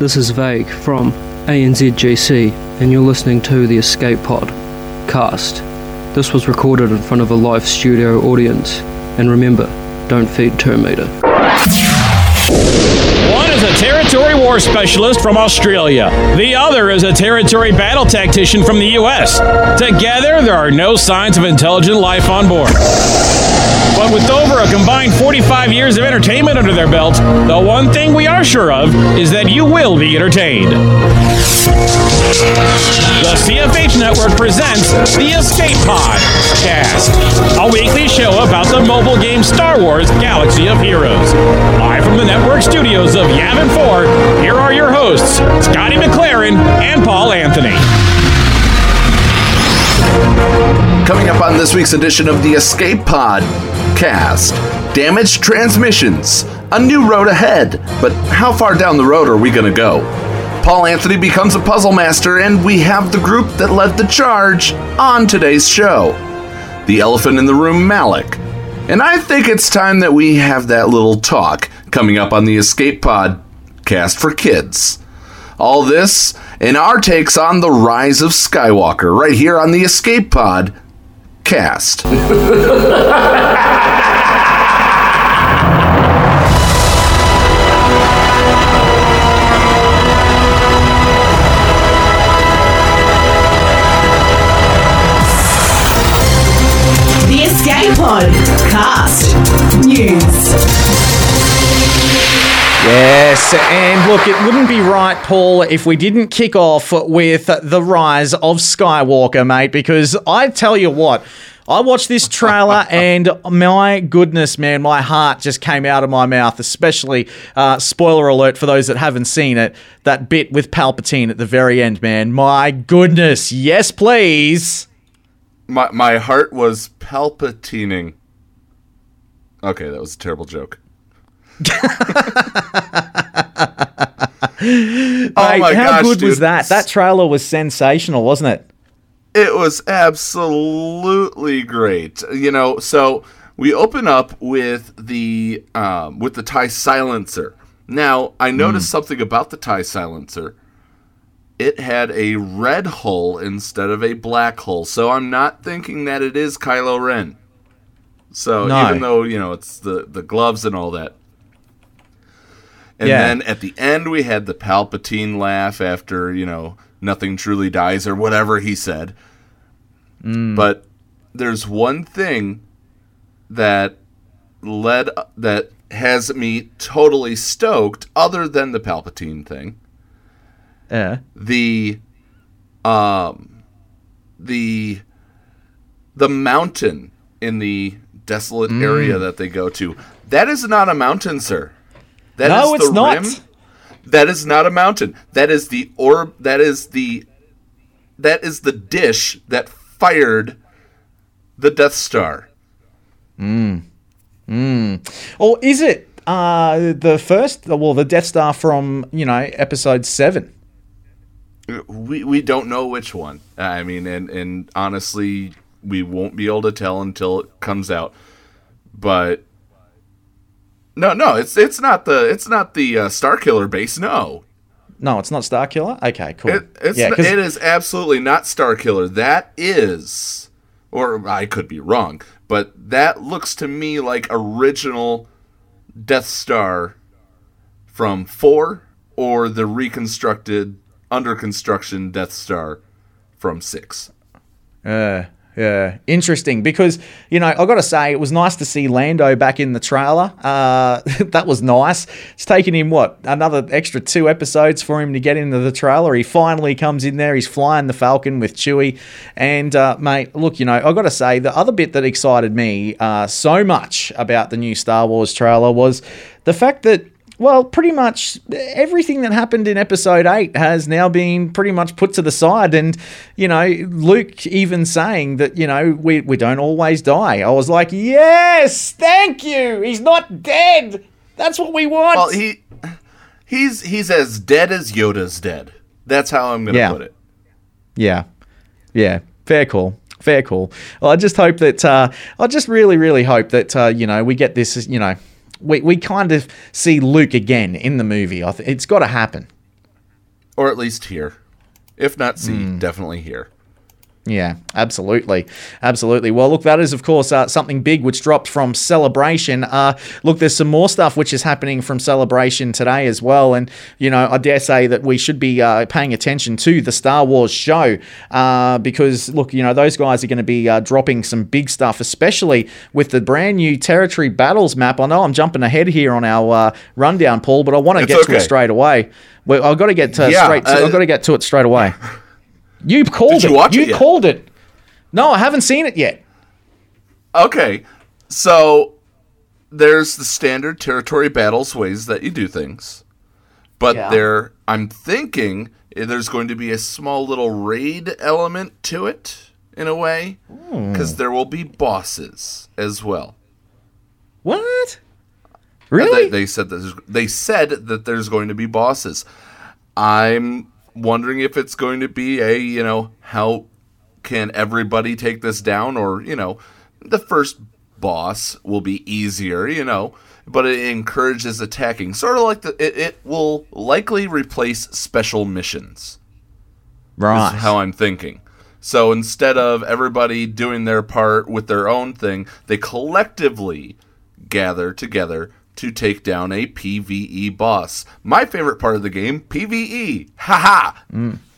This is Vague from ANZGC, and you're listening to the Escape Pod cast. This was recorded in front of a live studio audience, and remember, don't feed Terminator. One is a territory war specialist from Australia. The other is a territory battle tactician from the U.S. Together, there are no signs of intelligent life on board. But with over a combined 45 years of entertainment under their belt, the one thing we are sure of is that you will be entertained. The CFH Network presents the Escape Pod Cast, a weekly show about the mobile game Star Wars Galaxy of Heroes. Live from the network studios of Yavin 4, here are your hosts, Scotty McLaren and Paul Anthony. Coming up on this week's edition of the Escape Pod cast damaged transmissions, a new road ahead, but how far down the road are we going to go? Paul Anthony becomes a puzzle master, and we have the group that led the charge on today's show the elephant in the room, Malak. And I think it's time that we have that little talk coming up on the Escape Pod cast for kids. All this and our takes on the rise of Skywalker right here on the Escape Pod cast. The Escape Pod Yes, and look, it wouldn't be right, Paul, if we didn't kick off with the rise of Skywalker, mate, because I tell you what. I watched this trailer and my goodness, man, my heart just came out of my mouth. Especially, uh, spoiler alert for those that haven't seen it, that bit with Palpatine at the very end, man. My goodness, yes, please. My my heart was palpitating. Okay, that was a terrible joke. Oh my how gosh, good was that? That trailer was sensational, wasn't it? It was absolutely great. You know, so we open up with the um, with the tie silencer. Now, I noticed something about the tie silencer. It had a red hole instead of a black hole, so I'm not thinking that it is Kylo Ren. So No. even though you know it's the the gloves and all that, and Yeah. then at the end we had the Palpatine laugh after you know nothing truly dies or whatever he said. Mm. But there's one thing that led that has me totally stoked, other than the Palpatine thing. Yeah. The um the the mountain in the desolate area mm. that they go to. That is not a mountain, sir. That No, is it's the not. rim. That is not a mountain. That is the orb. That is the that is the dish that fired the Death Star. Mm. Mm. Or is it uh, the first, well, the Death Star from, you know, episode seven? We we don't know which one. I mean, and and honestly, we won't be able to tell until it comes out. But no, no, it's it's not the it's not the uh, Star Killer base. No, No, it's not Star Killer? Okay, cool. it, it's yeah, it is absolutely not Star Killer. That is, or I could be wrong, but that looks to me like original Death Star from four or the reconstructed under construction Death Star from six. Yeah, yeah, interesting because you know I got to say it was nice to see Lando back in the trailer. Uh, that was nice. It's taken him what another extra two episodes for him to get into the trailer. He finally comes in there. He's flying the Falcon with Chewie, and uh, mate, look, you know I got to say the other bit that excited me uh, so much about the new Star Wars trailer was the fact that well, pretty much everything that happened in episode 8 has now been pretty much put to the side. And, you know, Luke even saying that, you know, we, we don't always die. I was like, yes, thank you. He's not dead. That's what we want. Well, he he's he's as dead as Yoda's dead. That's how I'm gonna Yeah. put it. Yeah. Yeah. Fair call. Fair call. Well, I just hope that, uh, I just really, really hope that, uh, you know, we get this, you know, we, we kind of see Luke again in the movie. I th- it's got to happen. or at least here. If not see, hmm. definitely here. Yeah, absolutely, absolutely. Well, look, that is of course uh, something big which dropped from Celebration. Uh, look, there's some more stuff which is happening from Celebration today as well, and you know, I dare say that we should be uh, paying attention to the Star Wars show uh, because look, you know, those guys are going to be uh, dropping some big stuff, especially with the brand new Territory Battles map. I know I'm jumping ahead here on our uh, rundown, Paul, but I want to get to it straight away. Well, I've got to get to Yeah, straight. To, I've got to get to it straight away. You called Did you it. watch you it called it. No, I haven't seen it yet. Okay, so there's the standard territory battles ways that you do things, but Yeah. there, I'm thinking there's going to be a small little raid element to it in a way, Hmm. because there will be bosses as well. What? Really? they said that they said that there's going to be bosses. I'm wondering if it's going to be a you know how can everybody take this down or you know the first boss will be easier you know but it encourages attacking sort of like the it, it will likely replace special missions right. is how I'm thinking. So instead of everybody doing their part with their own thing, they collectively gather together to take down a PvE boss. My favorite part of the game, PvE. Haha.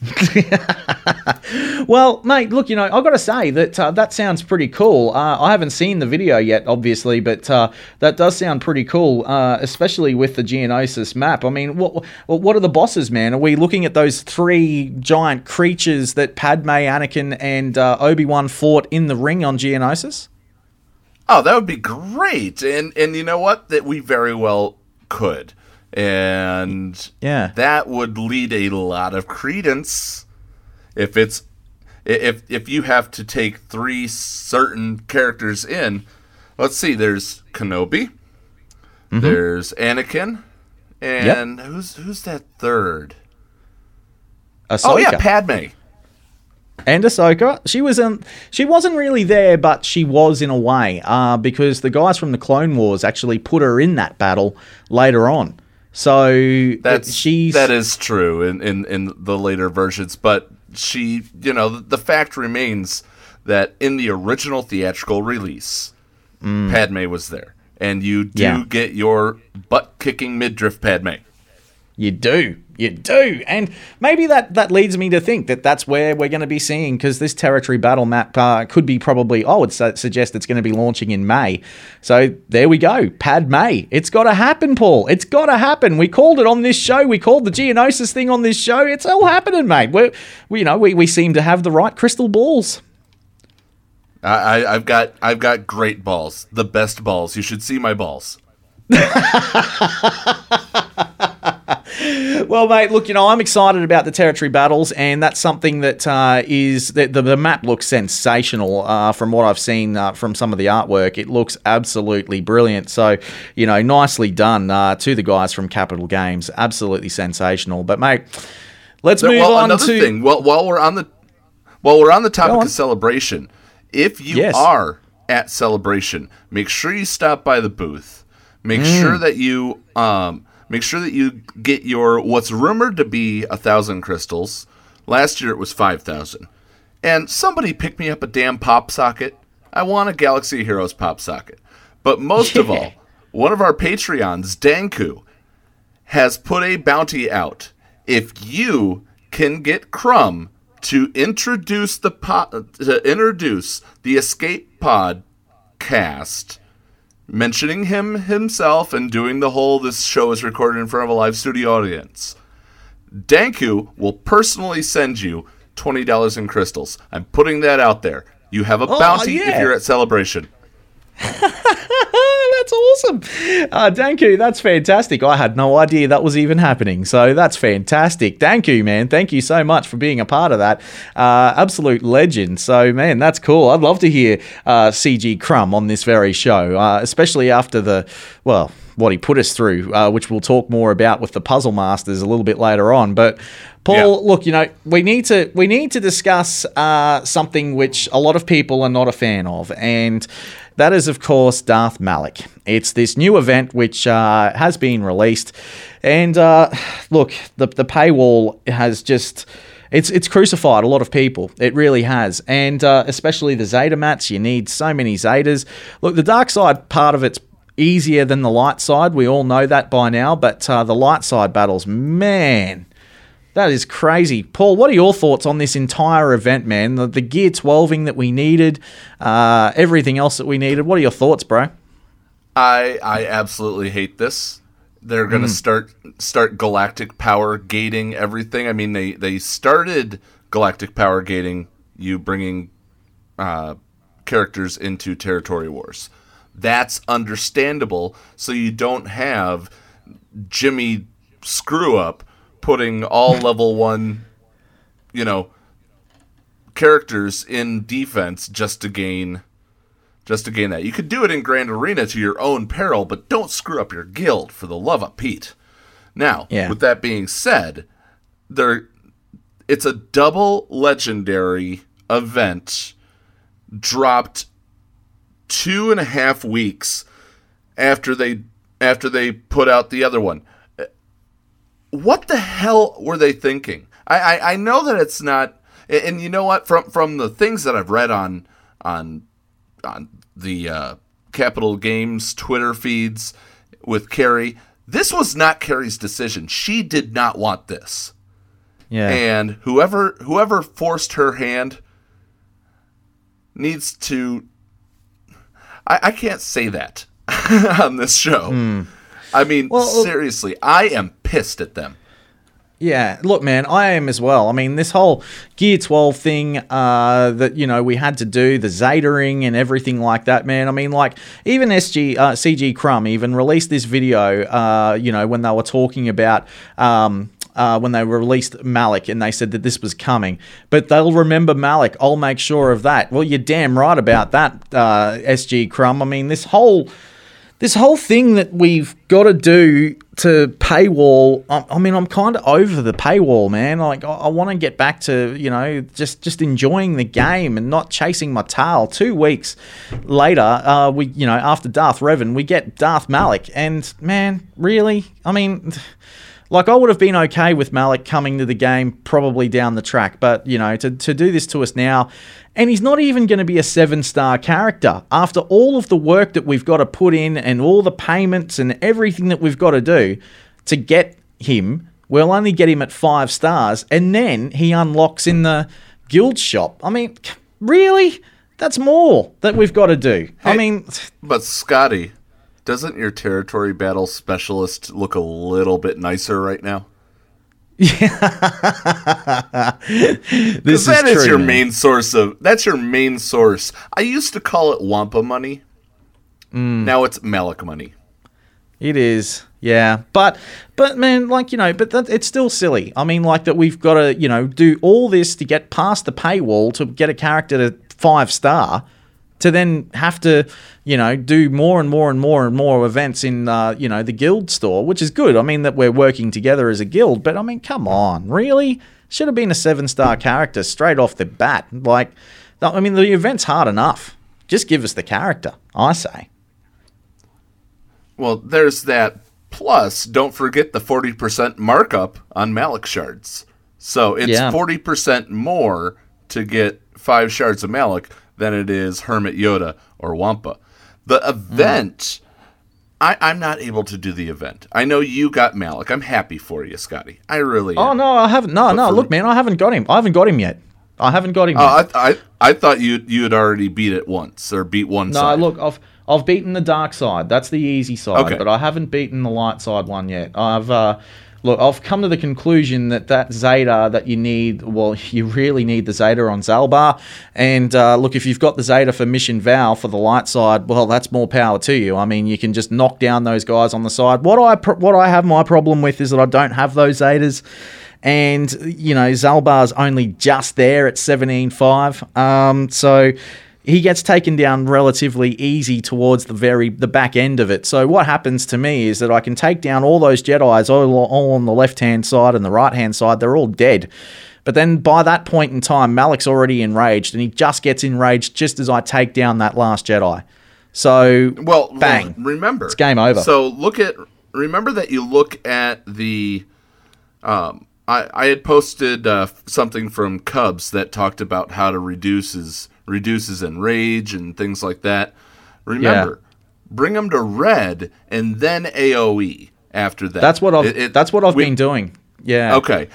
well, mate, look, you know, I've got to say that uh, that sounds pretty cool. Uh, I haven't seen the video yet, obviously, but uh, that does sound pretty cool, uh, especially with the Geonosis map. I mean, what what are the bosses, man? Are we looking at those three giant creatures that Padme, Anakin, and uh, Obi Wan fought in the ring on Geonosis? Oh, that would be great. And and you know what? That we very well could. And Yeah. that would lead a lot of credence if it's if if you have to take three certain characters in. Let's see. There's Kenobi. Mm-hmm. There's Anakin, and who's who's that third? Ahsoka. Oh yeah, Padme. And Ahsoka. She was in. She wasn't really there, but she was in a way, uh, because the guys from the Clone Wars actually put her in that battle later on. So That's she's that is true in, in in the later versions, but she, you know, the, fact remains that in the original theatrical release, Padme was there, and you do Mm. Yeah. get your butt kicking midriff Padme. You do. You do. And maybe that, that leads me to think that that's where we're going to be seeing, because this territory battle map uh, could be probably, I would su- suggest it's going to be launching in May. So there we go. Pad May. It's got to happen, Paul. It's got to happen. We called it on this show. We called the Geonosis thing on this show. It's all happening, mate. We're, we, you know, we, we seem to have the right crystal balls. I, I, I've got I've got great balls, the best balls. You should see my balls. Well, mate, look, you know, I'm excited about the territory battles, and that's something that uh, is that the, the map looks sensational uh, from what I've seen uh, from some of the artwork. It looks absolutely brilliant. So, you know, nicely done uh, to the guys from Capital Games. Absolutely sensational. But, mate, let's move well, on another to. thing. Well, while we're on the while we're on the topic on. of celebration, if you Yes. are at celebration, make sure you stop by the booth. Make Mm. sure that you um make sure that you get your what's rumored to be a thousand crystals. Last year it was five thousand. And somebody pick me up a damn pop socket. I want a Galaxy Heroes pop socket. But most of all, one of our Patreons, Danku, has put a bounty out. If you can get Crumb to introduce the po- to introduce the Escape Pod cast, mentioning him himself and doing the whole this show is recorded in front of a live studio audience, Danku will personally send you twenty dollars in crystals. I'm putting that out there. You have a oh, bounty if yeah. you're at celebration. that's awesome. Uh, thank you. That's fantastic. I had no idea that was even happening. So that's fantastic. Thank you, man. Thank you so much for being a part of that. Uh, absolute legend. So, man, that's cool. I'd love to hear uh, CG Crumb on this very show, uh, especially after the, well, what he put us through, uh, which we'll talk more about with the Puzzle Masters a little bit later on. But Paul, Yeah. look, you know, we need to we need to discuss uh, something which a lot of people are not a fan of, and that is, of course, Darth Malak. It's this new event which uh, has been released. And uh, look, the the paywall has just. It's, it's crucified a lot of people. It really has. And uh, especially the Zeta mats. You need so many Zetas. Look, the dark side part of it's easier than the light side. We all know that by now. But uh, the light side battles, man, that is crazy. Paul, what are your thoughts on this entire event, man? The, the gear 12ing that we needed, uh, everything else that we needed. What are your thoughts, bro? I I absolutely hate this. They're going to start start galactic power gating everything. I mean, they they started galactic power gating you bringing uh, characters into territory wars. That's understandable. So you don't have Jimmy screw up putting all level one, you know, characters in defense just to gain just to gain that. You could do it in Grand Arena to your own peril, but don't screw up your guild for the love of Pete. Now, Yeah. with that being said, there it's a double legendary event dropped two and a half weeks after they after they put out the other one. What the hell were they thinking? I, I, I know that it's not and and you know what from from the things that I've read on on on the uh, Capital Games Twitter feeds with Carrie, this was not Carrie's decision. She did not want this. Yeah. And whoever whoever forced her hand needs to I, I can't say that on this show. I mean, Well, uh, seriously, I am pissed at them. Yeah, look, man, I am as well. I mean, this whole Gear 12 thing uh, that, you know, we had to do, the Zetaing and everything like that, man. I mean, like, even SG, uh, CG Crumb even released this video, uh, you know, when they were talking about. Um, uh, when they released Malak and they said that this was coming. But they'll remember Malak. I'll make sure of that. Well, you're damn right about that, uh, SG Crumb. I mean, this whole this whole thing that we've got to do to paywall I, I mean i'm kind of over the paywall man. Like i, I want to get back to you know just just enjoying the game and not chasing my tail. Two weeks later uh, we you know after darth revan we get darth malak and man really? I mean like I would have been okay with Malak coming to the game probably down the track, but you know, to, to do this to us now, and he's not even going to be a seven star character after all of the work that we've got to put in and all the payments and everything that we've got to do to get him. We'll only get him at five stars, and then he unlocks in the guild shop. I mean, really? That's more that we've got to do. I mean, But Scotty, doesn't your territory battle specialist look a little bit nicer right now? this Because that is true, your man. main source of that's your main source. I used to call it Wampa money. Mm. Now it's Malak money. It is, yeah. But, but man, like you know, but that, it's still silly. I mean, like that we've got to, you know, do all this to get past the paywall to get a character to five star, to then have to, you know, do more and more and more and more events in, uh, you know, the guild store, which is good. I mean that we're working together as a guild, but I mean, come on, really? Should have been a seven star character straight off the bat. Like, I mean, the event's hard enough. Just give us the character, I say. Well, there's that. Plus, don't forget the 40% markup on Malak shards. So it's Yeah. 40% more to get five shards of Malak than it is Hermit Yoda or Wampa. The event, I, I'm not able to do the event. I know you got Malak. I'm happy for you, Scotty. I really Oh am. no, I haven't. No, no. for- Look, man, I haven't got him. I haven't got him yet. I haven't got him. Oh, yet. I, I, I thought you you had already beat it once or beat one no, side. look, I've I've beaten the dark side. That's the easy side, Okay. but I haven't beaten the light side one yet. I've uh, look, I've come to the conclusion that that Zeta that you need, well, you really need the Zeta on Zaalbar. And uh, look, if you've got the Zeta for Mission Vao for the light side, well, that's more power to you. I mean, you can just knock down those guys on the side. What I what I have my problem with is that I don't have those Zetas. and you know Zaalbar's only just there at 17.5 um, so he gets taken down relatively easy towards the very the back end of it. So what happens to me is that I can take down all those Jedi's all, all on the left hand side and the right hand side. They're all dead. But then by that point in time Malak's already enraged and he just gets enraged just as I take down that last Jedi. So Well, bang. remember, It's game over. So look at remember that you look at the. Um, I, I had posted uh, something from Cubs that talked about how to reduce his reduces in rage and things like that. Remember, bring them to red and then AOE after that. That's what I've. It- it- that's what I've we- been doing. Yeah. Okay.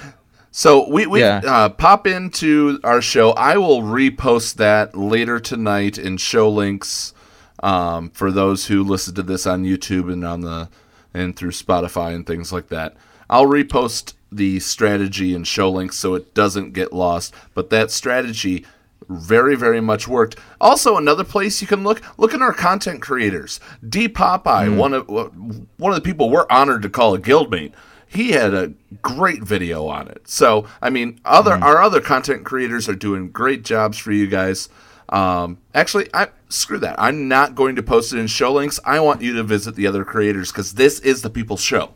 So we, we Yeah. uh, pop into our show. I will repost that later tonight in show links um, for those who listen to this on YouTube and on the and through Spotify and things like that. I'll repost the strategy and show links so it doesn't get lost. But that strategy very very much worked. Also, another place you can look look at our content creators. D Popeye, one of one of the people we're honored to call a guildmate. He had a great video on it. So, I mean, other our other content creators are doing great jobs for you guys. Um, actually, I screw that. I'm not going to post it in show links. I want you to visit the other creators because this is the people's show.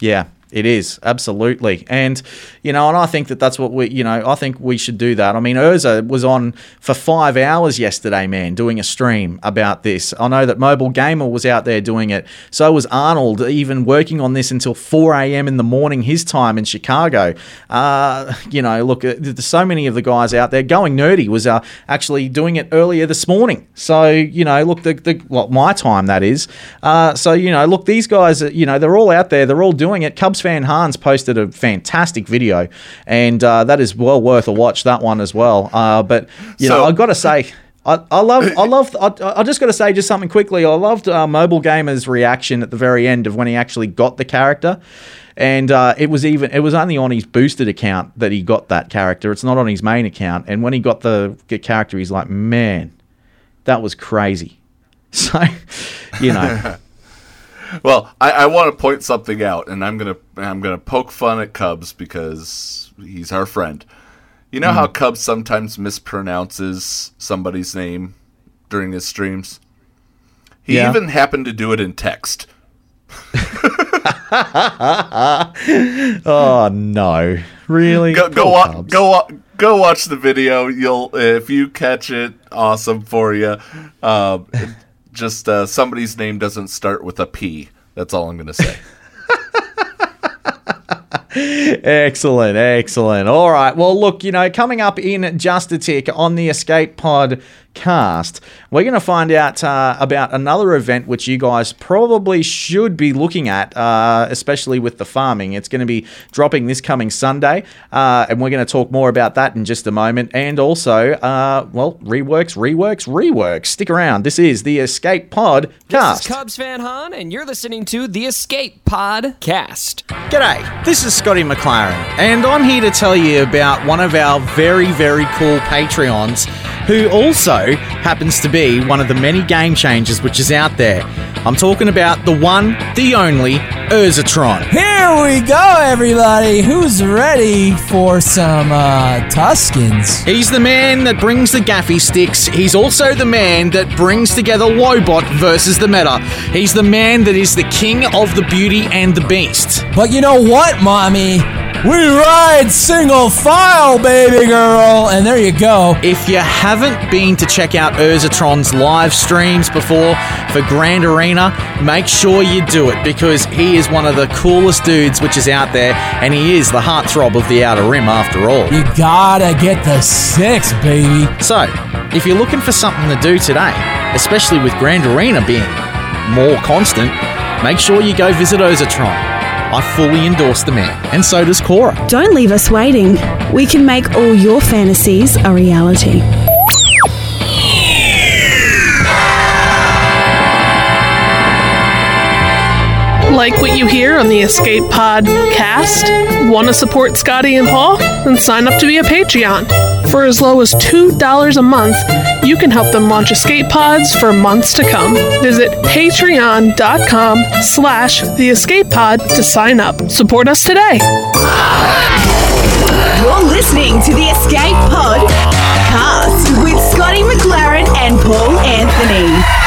Yeah, it is absolutely, and you know, and I think that that's what we, you know, I think we should do that. I mean, Urza was on for five hours yesterday, man, doing a stream about this. I know that Mobile Gamer was out there doing it. So was Arnold, even working on this until four a.m. in the morning his time in Chicago. Uh, you know, look, uh, there's so many of the guys out there. Going nerdy was uh, actually doing it earlier this morning. So you know, look, the, the well, my time that is. Uh, so you know, look, these guys, uh, you know, they're all out there. They're all doing it. Cubs fan Hans posted a fantastic video, and uh, that is well worth a watch. That one as well. Uh, but you know, I've got to say. I, I love, I love, I, I just got to say just something quickly. I loved uh, Mobile Gamer's reaction at the very end of when he actually got the character. And uh, it was even, it was only on his boosted account that he got that character. It's not on his main account. And when he got the, the character, he's like, man, that was crazy. So, you know, Well, I, I want to point something out, and I'm gonna I'm gonna poke fun at Cubs because he's our friend. You know how Cubs sometimes mispronounces somebody's name during his streams. He Yeah. even happened to do it in text. oh no, really? Go go Poor wa- Cubs. go go watch the video. You'll if you catch it, awesome for you. Um, just uh, somebody's name doesn't start with a P. That's all I'm gonna say. Excellent, excellent. All right. Well, look, you know, coming up in just a tick on the Escape Pod cast, we're going to find out uh, about another event which you guys probably should be looking at, uh, especially with the farming. It's going to be dropping this coming Sunday, uh, and we're going to talk more about that in just a moment. And also, uh, well, reworks, reworks, reworks. Stick around. This is the Escape Pod This cast. is Cubs fan Han, and you're listening to the Escape Pod Cast. G'day, this is Scotty McLaren, and I'm here to tell you about one of our very, very cool Patreons who also happens to be one of the many game changers which is out there. I'm talking about the one, the only, Urzatron. Here we go, everybody. Who's ready for some uh, Tuskens? He's the man that brings the gaffy sticks. He's also the man that brings together Lobot versus the meta. He's the man that is the king of the beauty and the beast. But you know what, mommy? We ride single file, baby girl. And there you go. If you haven't been to check out Urzatron's live streams before for Grand Arena, make sure you do it because he is one of the coolest dudes which is out there and he is the heartthrob of the Outer Rim after all. You gotta get the six, baby. So, if you're looking for something to do today, especially with Grand Arena being more constant, make sure you go visit Urzatron. I fully endorse the man, and so does Cora. Don't leave us waiting. We can make all your fantasies a reality. Like what you hear on the Escape Pod cast? Want to support Scotty and Paul? Then sign up to be a Patreon. For as low as $2 a month, you can help them launch Escape Pods for months to come. Visit patreon.com slash the Escape Pod to sign up. Support us today. You're listening to the Escape Pod cast with Scotty McLaren and Paul Anthony.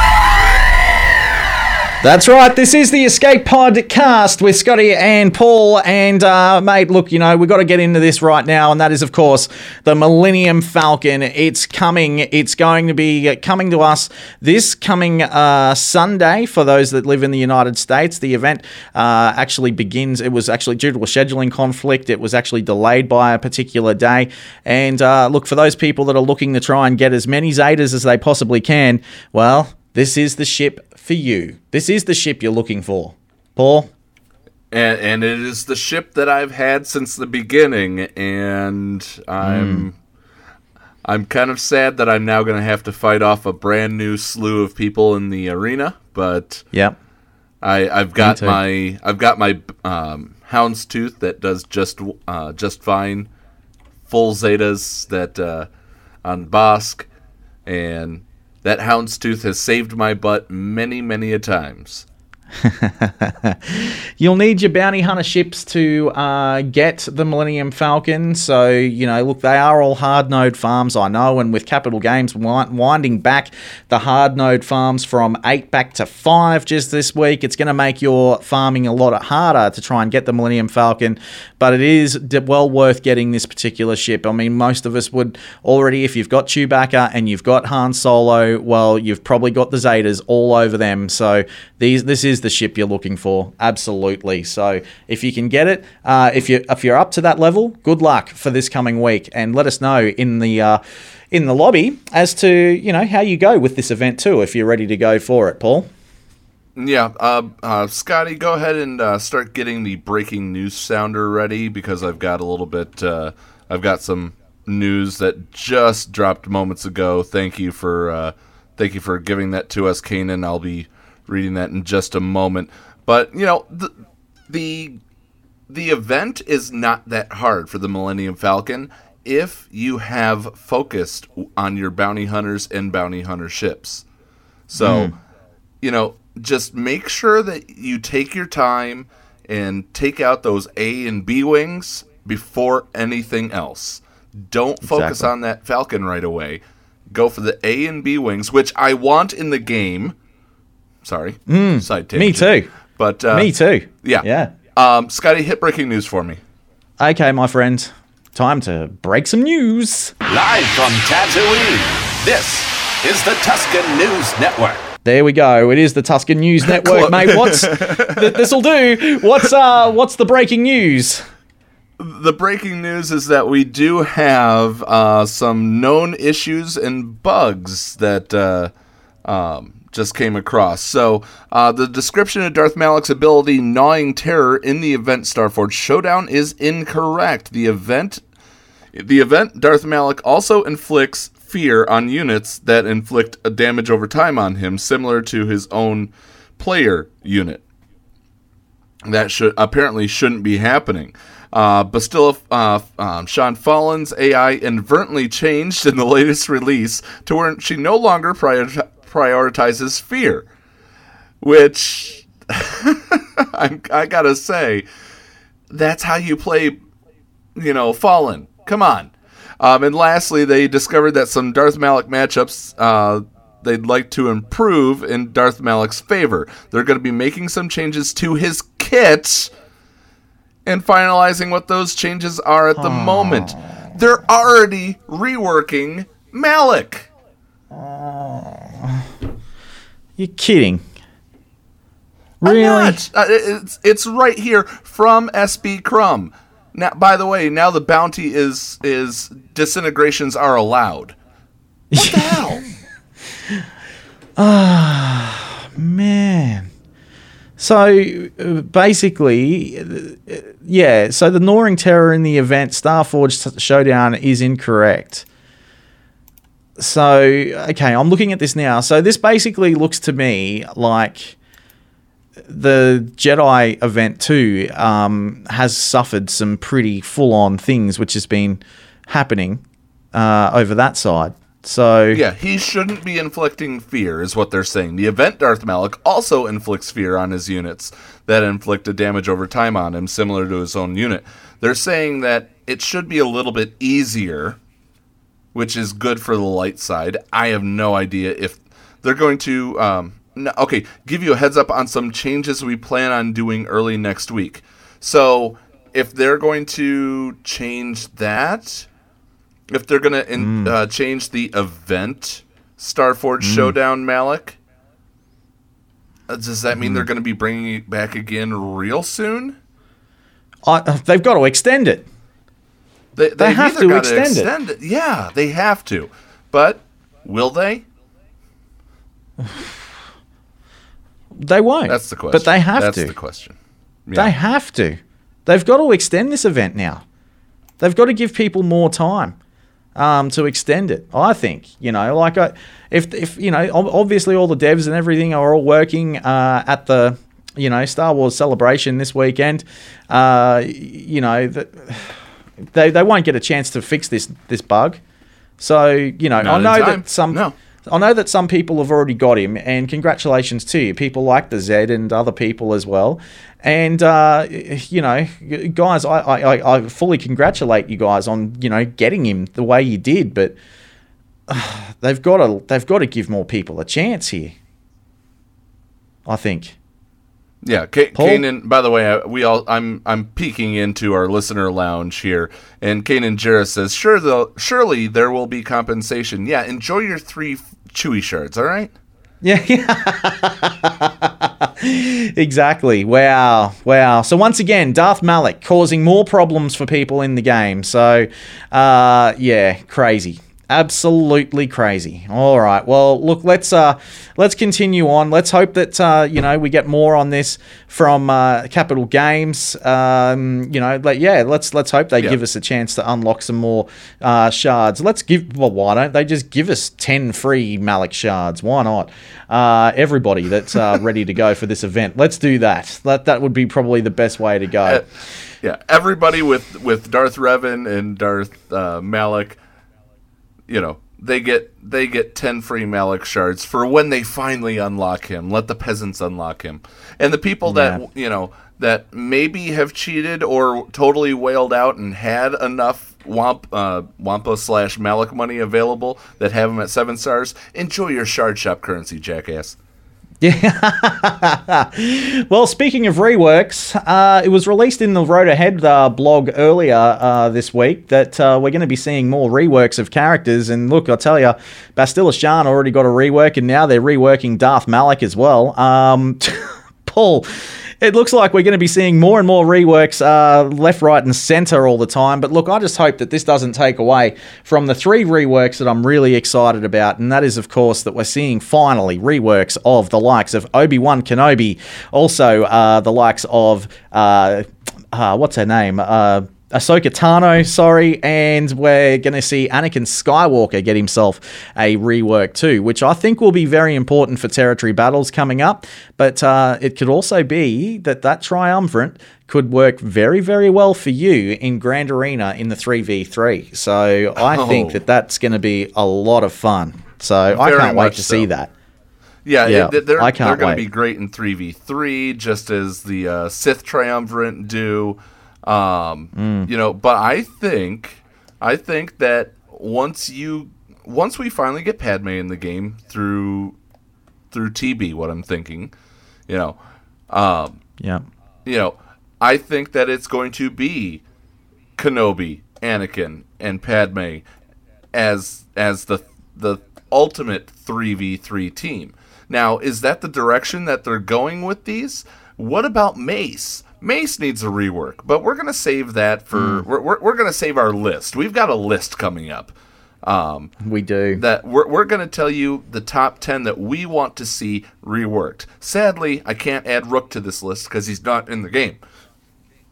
That's right. This is the Escape Podcast with Scotty and Paul. And, uh, mate, look, you know, we've got to get into this right now. And that is, of course, the Millennium Falcon. It's coming. It's going to be coming to us this coming uh, Sunday for those that live in the United States. The event uh, actually begins. It was actually due to a scheduling conflict. It was actually delayed by a particular day. And, uh, look, for those people that are looking to try and get as many Zetas as they possibly can, well, this is the ship for you. This is the ship you're looking for. Paul? And, and it is the ship that I've had since the beginning, and I'm I'm kind of sad that I'm now going to have to fight off a brand new slew of people in the arena. But yeah, I I've got my I've got my um, houndstooth that does just uh, just fine, full zetas that uh, on Bossk, and that houndstooth has saved my butt many many a times. You'll need your bounty hunter ships to uh, get the Millennium Falcon. So, you know, look, they are all hard node farms, I know. And with Capital Games winding back the hard node farms from eight back to five just this week, it's going to make your farming a lot harder to try and get the Millennium Falcon. But it is well worth getting this particular ship. I mean, most of us would already, if you've got Chewbacca and you've got Han Solo, well, you've probably got the Zetas all over them. So these, this is the ship you're looking for, absolutely. So if you can get it, uh, if you if you're up to that level, good luck for this coming week, and let us know in the. Uh, in the lobby, as to you know how you go with this event too, if you're ready to go for it, Paul. Yeah, uh, uh, Scotty, go ahead and uh, start getting the breaking news sounder ready because I've got a little bit. Uh, I've got some news that just dropped moments ago. Thank you for uh, thank you for giving that to us, Kanan. I'll be reading that in just a moment. But you know the the the event is not that hard for the Millennium Falcon if you have focused on your bounty hunters and bounty hunter ships. So, hmm. you know, just make sure that you take your time and take out those A and B wings before anything else. Don't focus Exactly. on that Falcon right away. Go for the A and B wings, which I want in the game. Sorry, side Me too. But uh, Me too. Yeah, Yeah. Um, Scotty, hit breaking news for me. Okay, my friend. Time to break some news. Live from Tatooine, this is the Tusken News Network. There we go. It is the Tusken News Network, mate. What's th- this'll do? What's uh what's the breaking news? The breaking news is that we do have uh, some known issues and bugs that uh, um, just came across. So, uh, the description of Darth Malak's ability, Gnawing Terror, in the event Starforge Showdown is incorrect. The event, the event Darth Malak also inflicts fear on units that inflict a damage over time on him, similar to his own player unit that should apparently shouldn't be happening. Uh, still, uh, um, Sean Fallen's AI inadvertently changed in the latest release to where she no longer prior- prioritizes fear, which I, I gotta say, that's how you play, you know, Fallen. Come on. Um, and lastly, they discovered that some Darth Malak matchups uh, they'd like to improve in Darth Malak's favor. They're going to be making some changes to his kit and finalizing what those changes are at the moment. They're already reworking Malak. You're kidding. Really? Uh, it's it's right here from CG Crumb. Now, by the way, now the bounty is is disintegrations are allowed. What the hell? Ah, Man. So uh, basically, uh, yeah. So the gnawing terror in the event Starforge Showdown is incorrect. So okay, I'm looking at this now. So this basically looks to me like the Jedi event too um, has suffered some pretty full-on things, which has been happening uh, over that side. So Yeah, he shouldn't be inflicting fear, is what they're saying. The event Darth Malak also inflicts fear on his units that inflict a damage over time on him, similar to his own unit. They're saying that it should be a little bit easier, which is good for the light side. I have no idea if they're going to. Um, no, okay, give you a heads up on some changes we plan on doing early next week. So if they're going to change that, if they're going to Mm. uh, change the event Starforge Showdown Malak, uh, does that Mm. mean they're going to be bringing it back again real soon? I, they've got to extend it. They, They they've to gotta extend it. Yeah, they have to. But will they? They won't. That's the question. But they have That's to. the question. They have to. They've got to extend this event now. They've got to give people more time um, to extend it. I think you know, like I, if if you know, obviously all the devs and everything are all working uh, at the you know Star Wars celebration this weekend. Uh, you know that they they won't get a chance to fix this this bug. So you know, Not I know that some. No. I know that some people have already got him, and congratulations to you. People like the Z and other people as well. And uh, you know, guys, I, I, I- I fully congratulate you guys on you know getting him the way you did. But uh, they've got to they've got to give more people a chance here. I think. Yeah, Paul? Kanan. By the way, we all I'm I'm peeking into our listener lounge here, and Kanan Jarrah says, "Sure, though, surely there will be compensation. Yeah, enjoy your three f- Chewie shards. All right. Yeah, exactly. Wow, wow. So once again, Darth Malak causing more problems for people in the game. So, uh, yeah, crazy. Absolutely crazy. All right. Well, look, let's uh, let's continue on. Let's hope that uh, you know we get more on this from uh, Capital Games. Um, you know, like, yeah, let's let's hope they Yeah. give us a chance to unlock some more uh, shards. Let's give. Well, why don't they just give us ten free Malak shards? Why not? Uh, everybody that's uh, ready to go for this event, let's do that. That that would be probably the best way to go. Uh, yeah, everybody with with Darth Revan and Darth uh, Malak, you know, they get they get ten free Malak shards for when they finally unlock him. Let the peasants unlock him, and the people that Yeah. you know that maybe have cheated or totally wailed out and had enough Wamp uh, Wampa slash Malak money available that have them at seven stars. Enjoy your shard shop currency, jackass. well, speaking of reworks, uh, it was released in the Road Ahead uh, blog earlier uh, this week that uh, we're going to be seeing more reworks of characters. And look, I'll tell you, Bastila Shan already got a rework, and now they're reworking Darth Malak as well. Um, Paul. It looks like we're going to be seeing more and more reworks uh, left, right, and center all the time. But look, I just hope that this doesn't take away from the three reworks that I'm really excited about. And that is, of course, that we're seeing finally reworks of the likes of Obi Wan Kenobi, also uh, the likes of, uh, uh, what's her name? Ahsoka Tano, sorry, and we're going to see Anakin Skywalker get himself a rework too, which I think will be very important for territory battles coming up. But uh, it could also be that that triumvirate could work very, very well for you in Grand Arena in the 3v3. So I Oh. think that that's going to be a lot of fun. So I can't wait to so. see that. Yeah, Yeah, it- they're, they're going to be great in 3v3, just as the uh, Sith Triumvirate do. Um, Mm. You know, but I think, I think that once you, once we finally get Padme in the game through, through TB, what I'm thinking, you know, um, Yeah. you know, I think that it's going to be Kenobi, Anakin, and Padme as as the the ultimate 3v3 team. Now, is that the direction that they're going with these? What about Mace? Mace needs a rework, but we're going to save that for we're, we're, we're going to save our list. We've got a list coming up. Um, We do. that we're, we're going to tell you the top 10 that we want to see reworked. Sadly, I can't add Rook to this list because he's not in the game.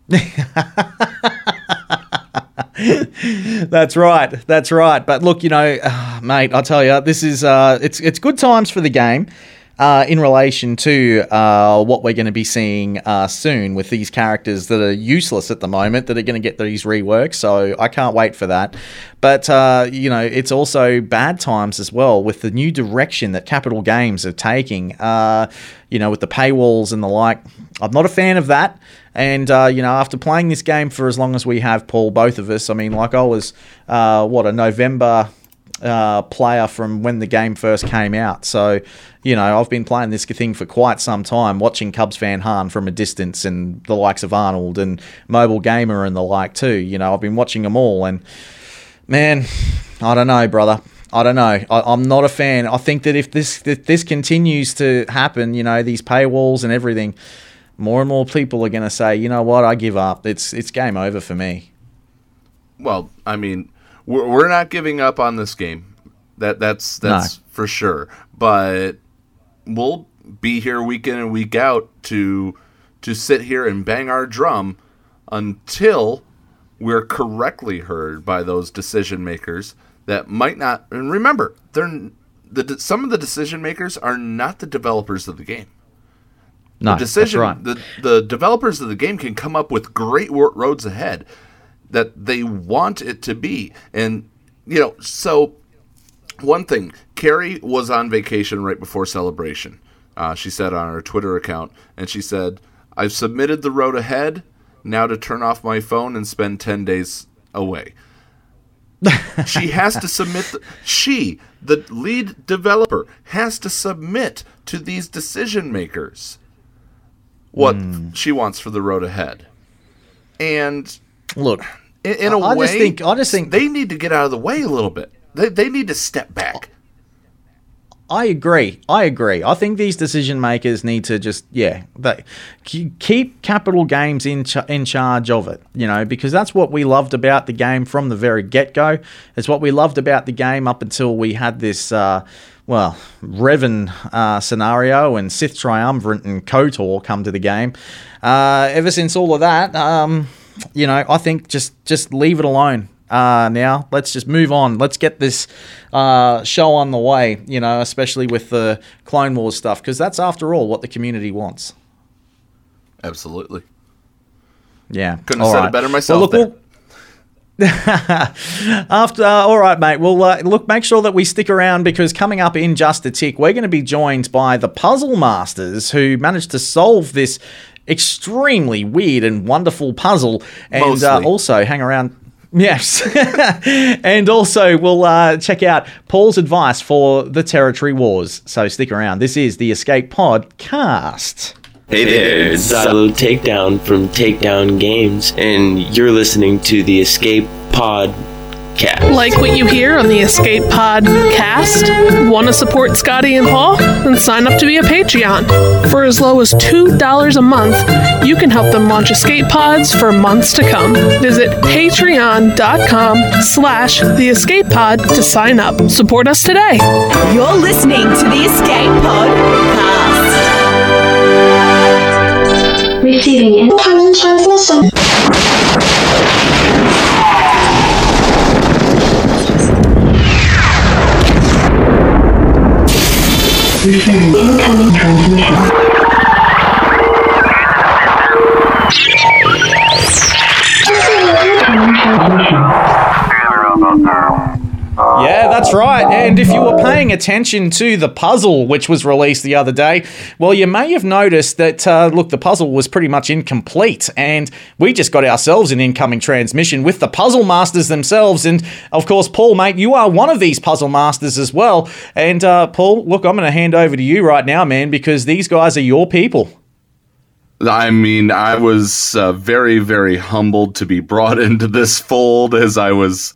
That's right. That's right. But look, you know, uh, mate, I'll tell you, this is uh, it's it's good times for the game. Uh, in relation to uh, what we're going to be seeing uh, soon with these characters that are useless at the moment, that are going to get these reworks. So I can't wait for that. But, uh, you know, it's also bad times as well with the new direction that Capital Games are taking, uh, you know, with the paywalls and the like. I'm not a fan of that. And, uh, you know, after playing this game for as long as we have, Paul, both of us, I mean, like I was, uh, what, a November uh, player from when the game first came out. So, you know, I've been playing this thing for quite some time, watching Cubs fan Han from a distance and the likes of Arnold and Mobile Gamer and the like too. You know, I've been watching them all, and man, I don't know, brother. I don't know. I, am not a fan. I think that if this if this continues to happen, you know, these paywalls and everything, more and more people are going to say, you know what, I give up. It's it's game over for me. Well, I mean, we're, we're not giving up on this game. That that's that's no. for sure. But we'll be here week in and week out to to sit here and bang our drum until we're correctly heard by those decision makers that might not. And remember, they're the some of the decision makers are not the developers of the game. No, the decision, the the developers of the game can come up with great roads ahead that they want it to be, and you know, so one thing, Carrie was on vacation right before celebration. Uh, she said on her Twitter account, and she said, "I've submitted the road ahead. Now to turn off my phone and spend ten days away." she has to submit. The, she, the lead developer, has to submit to these decision makers what mm. she wants for the road ahead. And look, in, in a I way, just think, I just think they need to get out of the way a little bit. They, they need to step back. I agree. I agree. I think these decision makers need to just yeah, they keep Capital Games in ch- in charge of it. You know, because that's what we loved about the game from the very get go. It's what we loved about the game up until we had this. Uh, well, Revan uh, scenario and Sith Triumvirate and KOTOR come to the game. Uh, ever since all of that, um, you know, I think just just leave it alone uh, now. Let's just move on. Let's get this uh, show on the way, you know, especially with the Clone Wars stuff, because that's, after all, what the community wants. Absolutely. Yeah. Couldn't have all said right. it better myself. Well, look, After, uh, all right, mate. Well, uh, look, make sure that we stick around because coming up in just a tick, we're going to be joined by the Puzzle Masters who managed to solve this extremely weird and wonderful puzzle, and uh, also hang around. Yes. and also, we'll uh, check out Paul's advice for the Territory Wars. So stick around. This is the Escape Podcast. Hey there, it's Silo Takedown from Takedown Games, and you're listening to the Escape Pod Cast. Like what you hear on the Escape Pod Cast? Want to support Scotty and Paul? Then sign up to be a Patreon. For as low as $2 a month, you can help them launch Escape Pods for months to come. Visit patreon.com slash the Escape Pod to sign up. Support us today. You're listening to the Escape Pod Cast. Receiving incoming transmission. Receiving incoming transmission. That's right. And if you were paying attention to the puzzle which was released the other day, well, you may have noticed that, uh, look, the puzzle was pretty much incomplete. And we just got ourselves an incoming transmission with the puzzle masters themselves. And of course, Paul, mate, you are one of these puzzle masters as well. And uh, Paul, look, I'm going to hand over to you right now, man, because these guys are your people. I mean, I was uh, very, very humbled to be brought into this fold as I was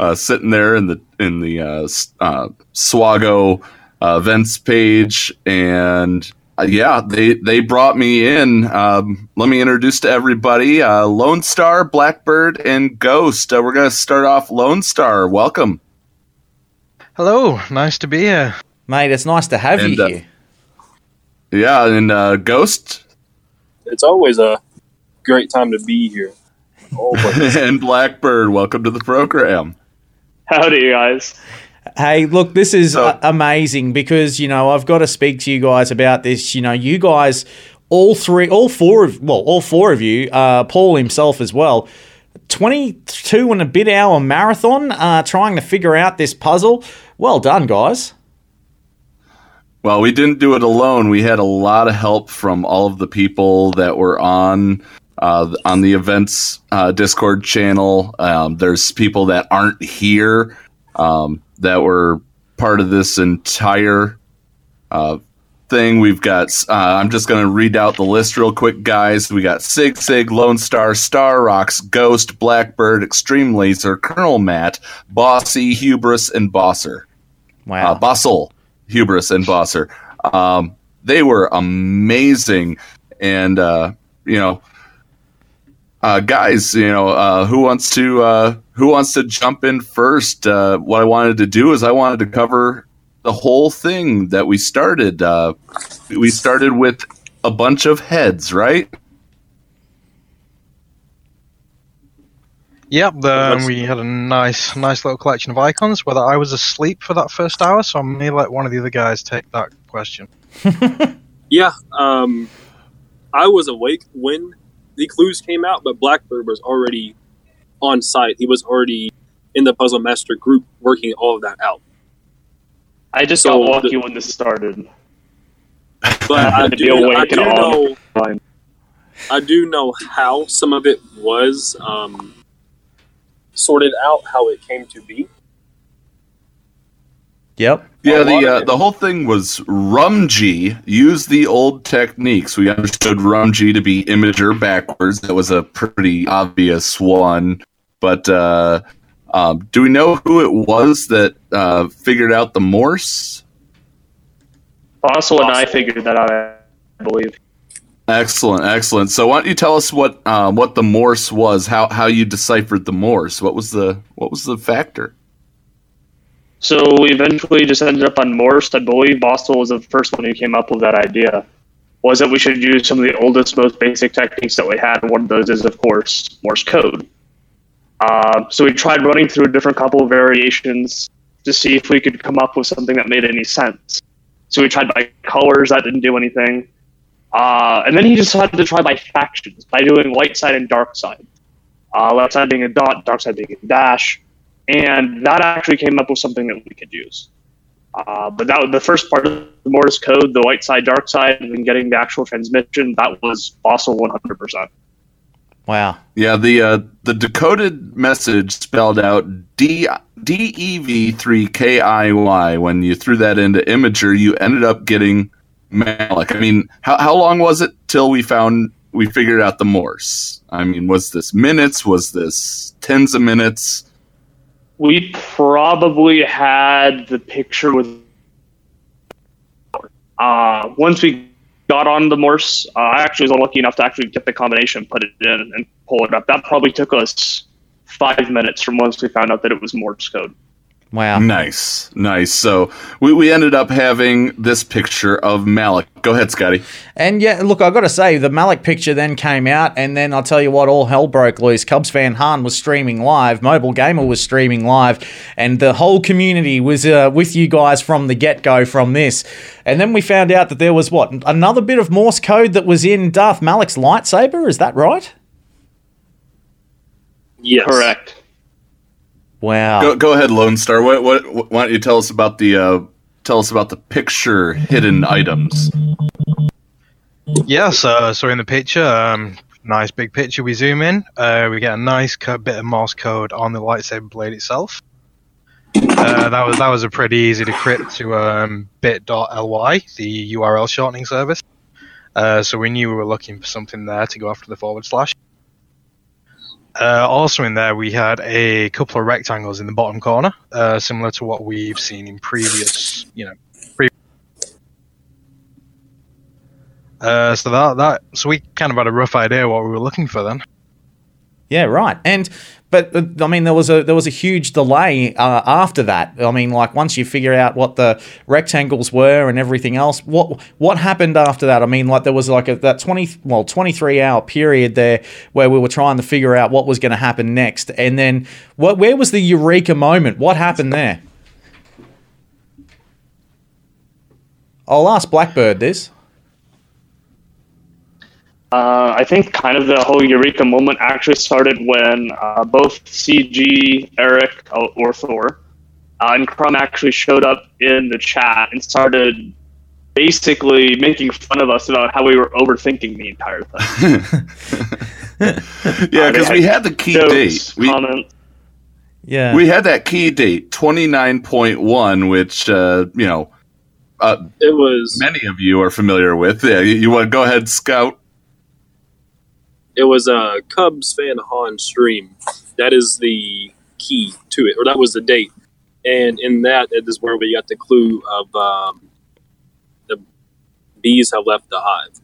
uh, sitting there in the in the uh, uh, Swago uh, events page, and uh, yeah, they they brought me in. Um, let me introduce to everybody: uh, Lone Star, Blackbird, and Ghost. Uh, we're gonna start off Lone Star. Welcome. Hello, nice to be here, mate. It's nice to have and, you here. Yeah, and Ghost. It's always a great time to be here. and Blackbird, welcome to the program. Howdy, you guys. Hey, look, this is so, amazing because, you know, I've got to speak to you guys about this. You know, you guys, all three, all four of, well, all four of you, uh, Paul himself as well, 22 and a bit hour marathon uh, trying to figure out this puzzle. Well done, guys. Well, we didn't do it alone. We had a lot of help from all of the people that were on uh, on the events uh, Discord channel. Um, there's people that aren't here um, that were part of this entire uh, thing. We've got, uh, I'm just going to read out the list real quick, guys. We got Sig Sig, Lone Star, Star Rocks, Ghost, Blackbird, Extreme Laser, Colonel Matt, Bossy, Hubris, and Bosser. Wow. Uh, Bossel, Hubris, and Bosser. Um, they were amazing. And, uh, you know, uh, guys, you know, uh, who wants to uh, who wants to jump in first? Uh, what I wanted to do is I wanted to cover the whole thing that we started. Uh, we started with a bunch of heads, right? Yep, the, we had a nice, nice little collection of icons. Whether I was asleep for that first hour, so I may let one of the other guys take that question. Yeah, um, I was awake when the clues came out, but Blackbird was already on site. He was already in the Puzzle Master group working all of that out. I just So got lucky the- when this started. But I to do, I do know, I do know how some of it was um, sorted out, how it came to be. Yep. Yeah, the uh, the whole thing was Rumg used the old techniques. We understood Rumg to be Imgur backwards. That was a pretty obvious one. But uh, um, do we know who it was that uh, figured out the Morse? Fossil and I figured that out, I believe. Excellent, excellent. So why don't you tell us what um, what the Morse was? How how you deciphered the Morse? What was the what was the factor? So we eventually just ended up on Morse. I believe Boston was the first one who came up with that idea. Was that we should use some of the oldest, most basic techniques that we had. One of those is, of course, Morse code. Uh, so we tried running through a different couple of variations to see if we could come up with something that made any sense. So we tried by colors, that didn't do anything. Uh, and then he decided to try by factions, by doing light side and dark side. Uh, light side being a dot, dark side being a dash. And that actually came up with something that we could use. Uh, but that was the first part of the Morse code, the white side, dark side, and then getting the actual transmission, that was fossil 100%. Wow. Yeah, the uh, the decoded message spelled out D D E V three K I Y. When you threw that into Imgur, you ended up getting Malak. I mean, how how long was it till we found we figured out the Morse? I mean, was this minutes? Was this tens of minutes? We probably had the picture with. Uh, once we got on the Morse, uh, I actually was lucky enough to actually get the combination, put it in, and pull it up. That probably took us five minutes from once we found out that it was Morse code. Wow. Nice, nice. So we, we ended up having this picture of Malak. Go ahead, Scotty. And yeah, look, I got to say, the Malak picture then came out, and then I'll tell you what, all hell broke loose. Cubs fan Han was streaming live, Mobile Gamer was streaming live, and the whole community was uh, with you guys from the get go from this. And then we found out that there was what another bit of Morse code that was in Darth Malak's lightsaber. Is that right? Yes. Correct. Wow. Go, go ahead, Lone Star. What, what, why don't you tell us about the uh, tell us about the picture hidden items? Yes, uh, so in the picture, um, nice big picture, we zoom in, uh, we get a nice co- bit of Morse code on the lightsaber blade itself. Uh, that was that was a pretty easy to decrypt to um, bit.ly, the URL shortening service. Uh, so we knew we were looking for something there to go after the forward slash. Uh, also in there, we had a couple of rectangles in the bottom corner, uh, similar to what we've seen in previous, you know, pre- Uh, so that that so we kind of had a rough idea what we were looking for then. Yeah, right. And but uh, I mean, there was a there was a huge delay uh, after that. I mean, like once you figure out what the rectangles were and everything else, what what happened after that? I mean, like there was like a that twenty well twenty three hour period there where we were trying to figure out what was going to happen next, and then what where was the eureka moment? What happened there? I'll ask Blackbird this. Uh, I think kind of the whole eureka moment actually started when uh, both CG, Eric, uh, or Thor, uh, and Crumb actually showed up in the chat and started basically making fun of us about how we were overthinking the entire thing. Yeah, Uh, because we had the key jokes, date. We. Yeah. We had that key date, 29.1, which, uh, you know, uh, it was many of you are familiar with. Yeah, you, you want to go ahead, Scout? It was a Cubs fan Han stream. That is the key to it, or that was the date. And in that, it is where we got the clue of um, the bees have left the hive.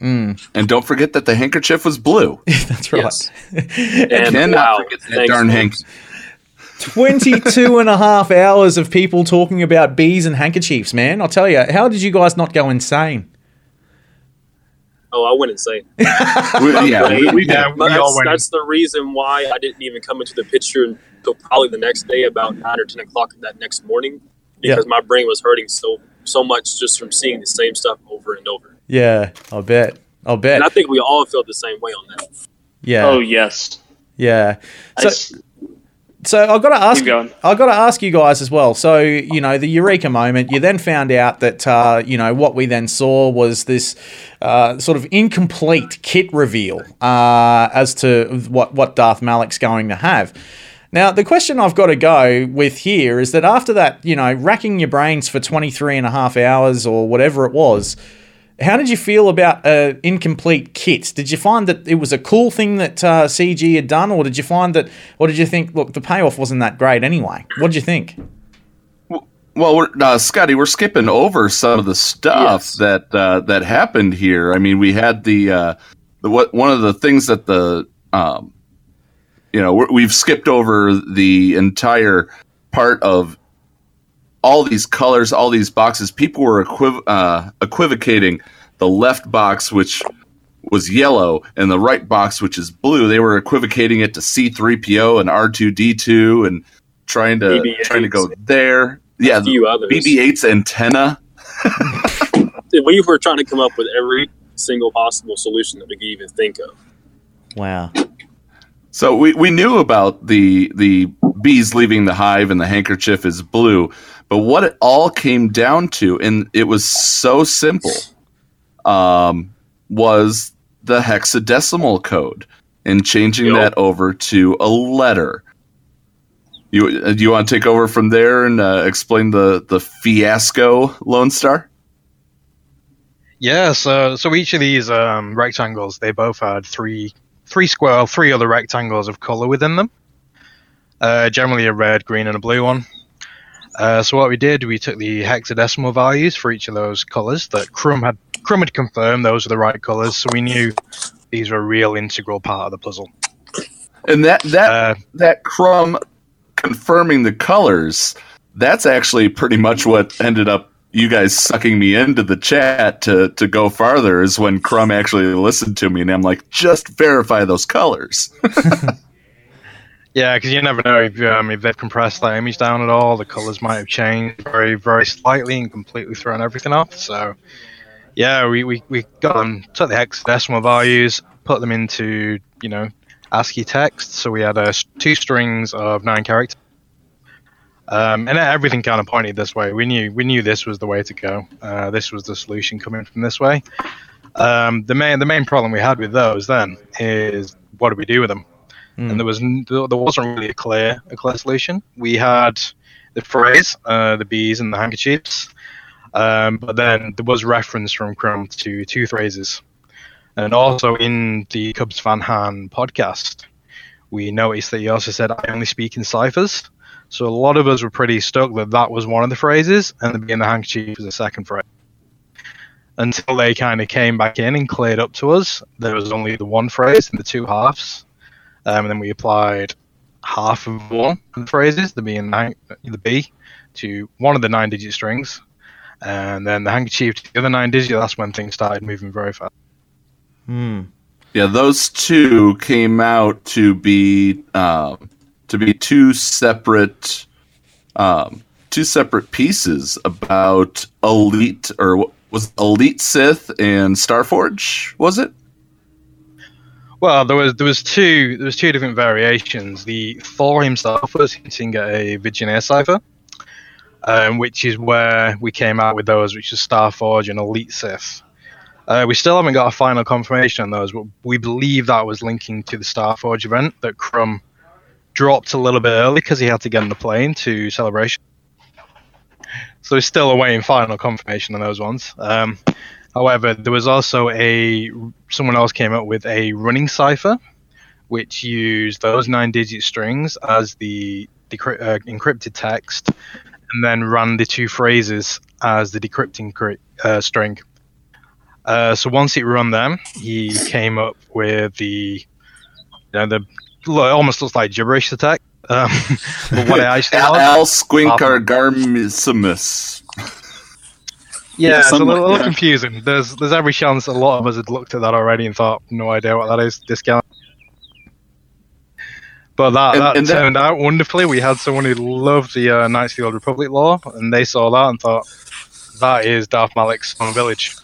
Mm. And don't forget that the handkerchief was blue. That's right. Yes. And And cannot wow, forget that darn hank. folks. 22 and a half hours of people talking about bees and handkerchiefs, man. I'll tell you, how did you guys not go insane? Oh, I went insane. We- yeah, we- we- Yeah, we But all that's, went. that's the reason why I didn't even come into the picture until probably the next day, about nine or ten o'clock that next morning, Yeah. because my brain was hurting so so much just from seeing the same stuff over and over. Yeah, I'll bet. I'll bet. And I think we all felt the same way on that. Yeah. Oh yes. Yeah. So, s- so I've got to ask. I've got to ask you guys as well. So you know the eureka moment. You then found out that uh, you know what we then saw was this uh, sort of incomplete kit reveal uh, as to what what Darth Malak's going to have. Now, the question I've got to go with here is that after that, you know, racking your brains for 23 and a half hours or whatever it was, how did you feel about uh, incomplete kits? Did you find that it was a cool thing that uh, CG had done, or did you find that, or did you think, look, the payoff wasn't that great anyway? What did you think? Well, we're, uh, Scotty, we're skipping over some of the stuff that uh, that happened here. I mean, we had the uh, the what one of the things that the um, you know we're, we've skipped over the entire part of all these colors, all these boxes. People were equiv- uh, equivocating the left box, which was yellow, and the right box, which is blue. They were equivocating it to C3PO and R2D2, and trying to BB-8s. trying to go there. Yeah, A. BB-8's antenna. We were trying to come up with every single possible solution that we could even think of. Wow. So we, we knew about the the bees leaving the hive and the handkerchief is blue, but what it all came down to, and it was so simple, um, was the hexadecimal code and changing Yep. that over to a letter. You uh, do you want to take over from there and uh, explain the the fiasco, Lone Star? Yeah, so so each of these um, rectangles, they both had three three square, three other rectangles of color within them. Uh, generally a red, green, and a blue one. Uh, so what we did, we took the hexadecimal values for each of those colors that Crumb had Crumb had confirmed those were the right colors, so we knew these were a real integral part of the puzzle. And that that that crumb confirming the colors, that's actually pretty much what ended up you guys sucking me into the chat to to go farther is when Crumb actually listened to me and I'm like, just verify those colors. Yeah, because you never know if, um, if they've compressed that image down at all. The colors might have changed very, very slightly and completely thrown everything off. So, yeah, we, we, we got them, took the hexadecimal values, put them into, you know, ASCII text. So we had uh, two strings of nine characters. Um, and everything kind of pointed this way. We knew we knew this was the way to go. Uh, this was the solution coming from this way. Um, the main the main problem we had with those then is what do we do with them? And there was there wasn't really a clear a clear solution. We had the phrase, uh, the bees and the handkerchiefs, um, but then there was reference from Crumb to two phrases, and also in the Cubs fan Han podcast, we noticed that he also said, "I only speak in ciphers." So a lot of us were pretty stuck that that was one of the phrases, and the bee and the handkerchief was the second phrase. Until they kind of came back in and cleared up to us, there was only the one phrase in the two halves. Um, and then we applied half of one of the phrases, the B and the, the B, to one of the nine digit strings. And then the handkerchief to the other nine digit, that's when things started moving very fast. Hmm. Yeah, those two came out to be um, to be two separate um, two separate pieces about elite or what was elite Sith and Starforge, was it? Well, there was there was two there was two different variations. The Thor himself was hinting at a Vigenère cipher, um, which is where we came out with those, which is Starforge and Elite Sith. Uh, we still haven't got a final confirmation on those, but we believe that was linking to the Starforge event that Crumb dropped a little bit early because he had to get on the plane to celebration. So he's still awaiting final confirmation on those ones. Um, however, there was also a someone else came up with a running cipher, which used those nine-digit strings as the decry- uh, encrypted text, and then ran the two phrases as the decrypting cri- uh, string. Uh, so once it run them, he came up with the, you know, the almost looks like gibberish attack. Um, but what it actually Al, was- Al Squinquargesimus. Yeah, it's a little, like little that. confusing. There's there's every chance a lot of us had looked at that already and thought, no idea what that is. Discount. But that, And- that and that- turned out wonderfully. We had someone who loved the uh, Knights of the Old Republic lore, and they saw that and thought, that is Darth Malak's Song Village.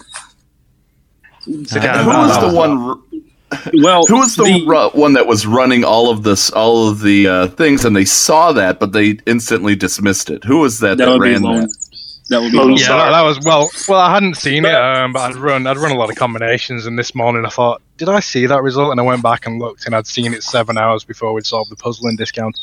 So kind of who was the one? Well, who was the, ru- one that was running all of this, all of the uh, things, and they saw that, but they instantly dismissed it? Who was that that, That would be ran Lone- that? That would be yeah, that, that was well. Well, I hadn't seen it, um, but I'd run. I'd run a lot of combinations, and this morning I thought, did I see that result? And I went back and looked, and I'd seen it seven hours before we'd solved the puzzle in discount.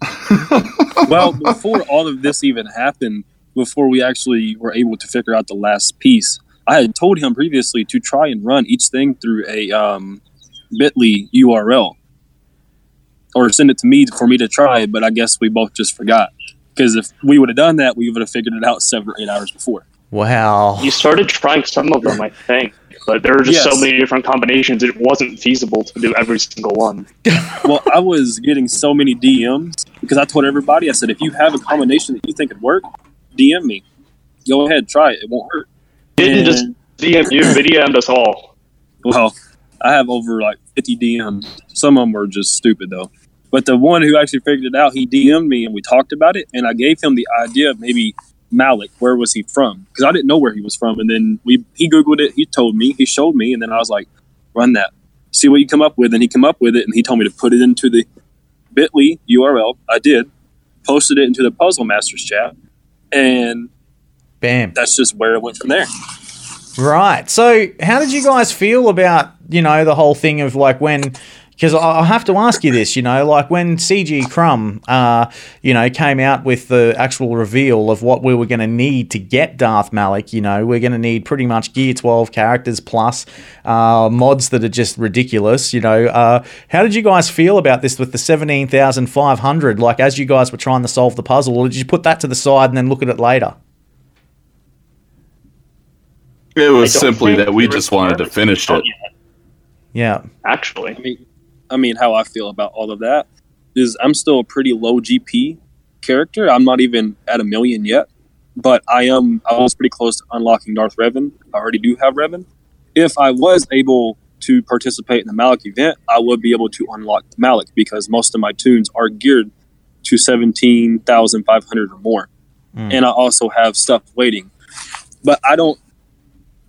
well, before all of this even happened, before we actually were able to figure out the last piece, I had told him previously to try and run each thing through a um, Bitly URL or send it to me for me to try. But I guess we both just forgot because if we would have done that, we would have figured it out seven or eight hours before. Wow. You started trying some of them, I think, but there were just so many different combinations. It wasn't feasible to do every single one. well, I was getting so many DMs because I told everybody, I said, if you have a combination that you think could work, DM me. Go ahead, try it. It won't hurt. You didn't just DM you, they DM'd us all. Well, I have over like 50 DMs. Some of them were just stupid though. But the one who actually figured it out, he DM'd me and we talked about it. And I gave him the idea of maybe Malak. Where was he from? Because I didn't know where he was from. And then we he googled it. He told me. He showed me. And then I was like, run that. See what you come up with. And he came up with it. And he told me to put it into the Bitly URL. I did. Posted it into the Puzzle Masters chat. And Bam. that's just where it went from there. Right. So, how did you guys feel about you know the whole thing of like when? Because I I have to ask you this, you know, like when CG Crumb, uh, you know, came out with the actual reveal of what we were going to need to get Darth Malak, you know, we're going to need pretty much Gear 12 characters plus uh, mods that are just ridiculous, you know. Uh, how did you guys feel about this with the 17,500? Like, as you guys were trying to solve the puzzle, or did you put that to the side and then look at it later? It was simply that we just wanted to finish it. yet, Yeah. Actually, I mean, I mean, how I feel about all of that is I'm still a pretty low GP character. I'm not even at a million yet, but I am. I was pretty close to unlocking Darth Revan. I already do have Revan. If I was able to participate in the Malak event, I would be able to unlock Malak because most of my tunes are geared to seventeen thousand five hundred or more, Mm. and I also have stuff waiting. But I don't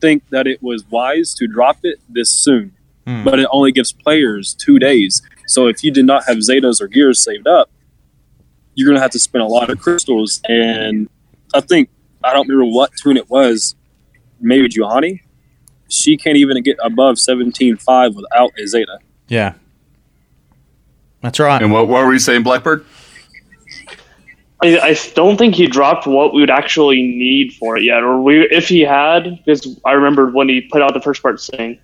think that it was wise to drop it this soon Mm. but it only gives players two days. So if you did not have Zetas or Gears saved up, you're going to have to spend a lot of crystals. And I think, I don't remember what tune it was, maybe Juhani. She can't even get above 17.5 without a Zeta. Yeah. That's right. And what, what were you saying, Blackbird? I, I don't think he dropped what we would actually need for it yet. Or we, if he had, because I remember when he put out the first part saying,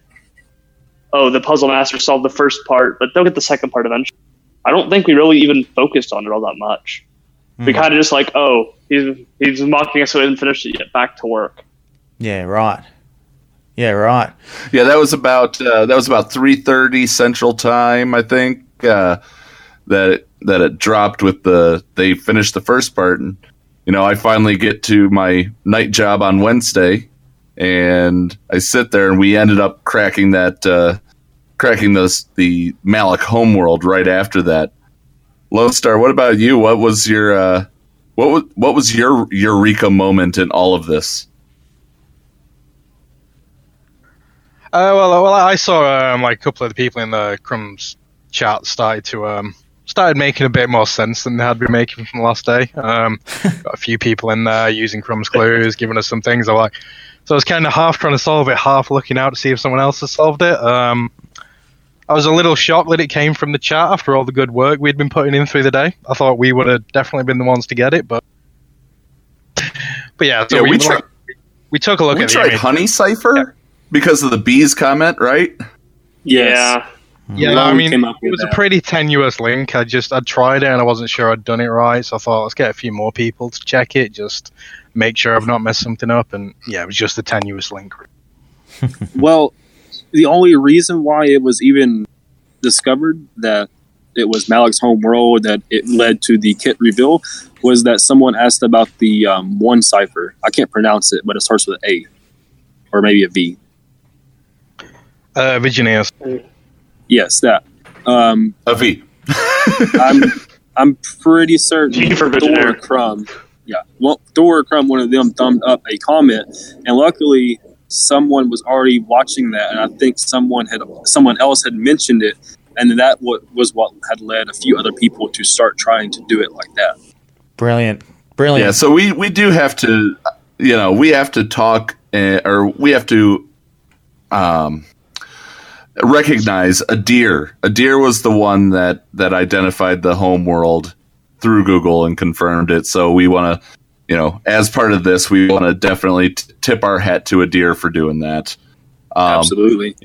"Oh, the puzzle master solved the first part, but they'll get the second part eventually." I don't think we really even focused on it all that much. We Mhm. kind of just like, "Oh, he's he's mocking us, so we didn't finish it yet. Back to work." Yeah, right. Yeah, right. Yeah, that was about uh, that was about three thirty Central Time, I think. Uh, that it, that it dropped with the they finished the first part, and you know I finally get to my night job on Wednesday, and I sit there, and we ended up cracking that uh, cracking this the Malak homeworld right after that. Lone Star, what about you? What was your uh, what was what was your eureka moment in all of this? Uh, well, well, I saw um, like a couple of the people in the Crumbs chat started to um, started making a bit more sense than they had been making from the last day. Um, got a few people in there using Crumbs clues, giving us some things. I like, so I was kind of half trying to solve it, half looking out to see if someone else has solved it. Um, I was a little shocked that it came from the chat after all the good work we'd been putting in through the day. I thought we would have definitely been the ones to get it, but but yeah, so Yeah, we, we tried- we took a look we at the tried image. Honey Cipher because of the bees comment, right? Yeah. Hmm. Yeah, Long I mean, it with was a pretty tenuous link. I just I tried it and I wasn't sure I'd done it right, so I thought let's get a few more people to check it, just make sure I've not messed something up. And yeah, it was just a tenuous link. well, the only reason why it was even discovered that it was Malak's home world that it led to the kit reveal was that someone asked about the um, one cipher. I can't pronounce it, but it starts with an A or maybe a V. Uh, Vigenères. Yes, that. Um, a V. I'm I'm pretty certain V for Thor Crumb. Yeah, well, Thor Crumb, one of them, thumbed up a comment, and luckily someone was already watching that, and I think someone had someone else had mentioned it, and that what was what had led a few other people to start trying to do it like that. Brilliant. Brilliant. Yeah, so we we do have to, you know, we have to talk, uh, or we have to, um, recognize a deer. A deer was the one that that identified the home world through Google and confirmed it. So we want to, you know, as part of this, we want to definitely t- tip our hat to a deer for doing that. Um, Absolutely.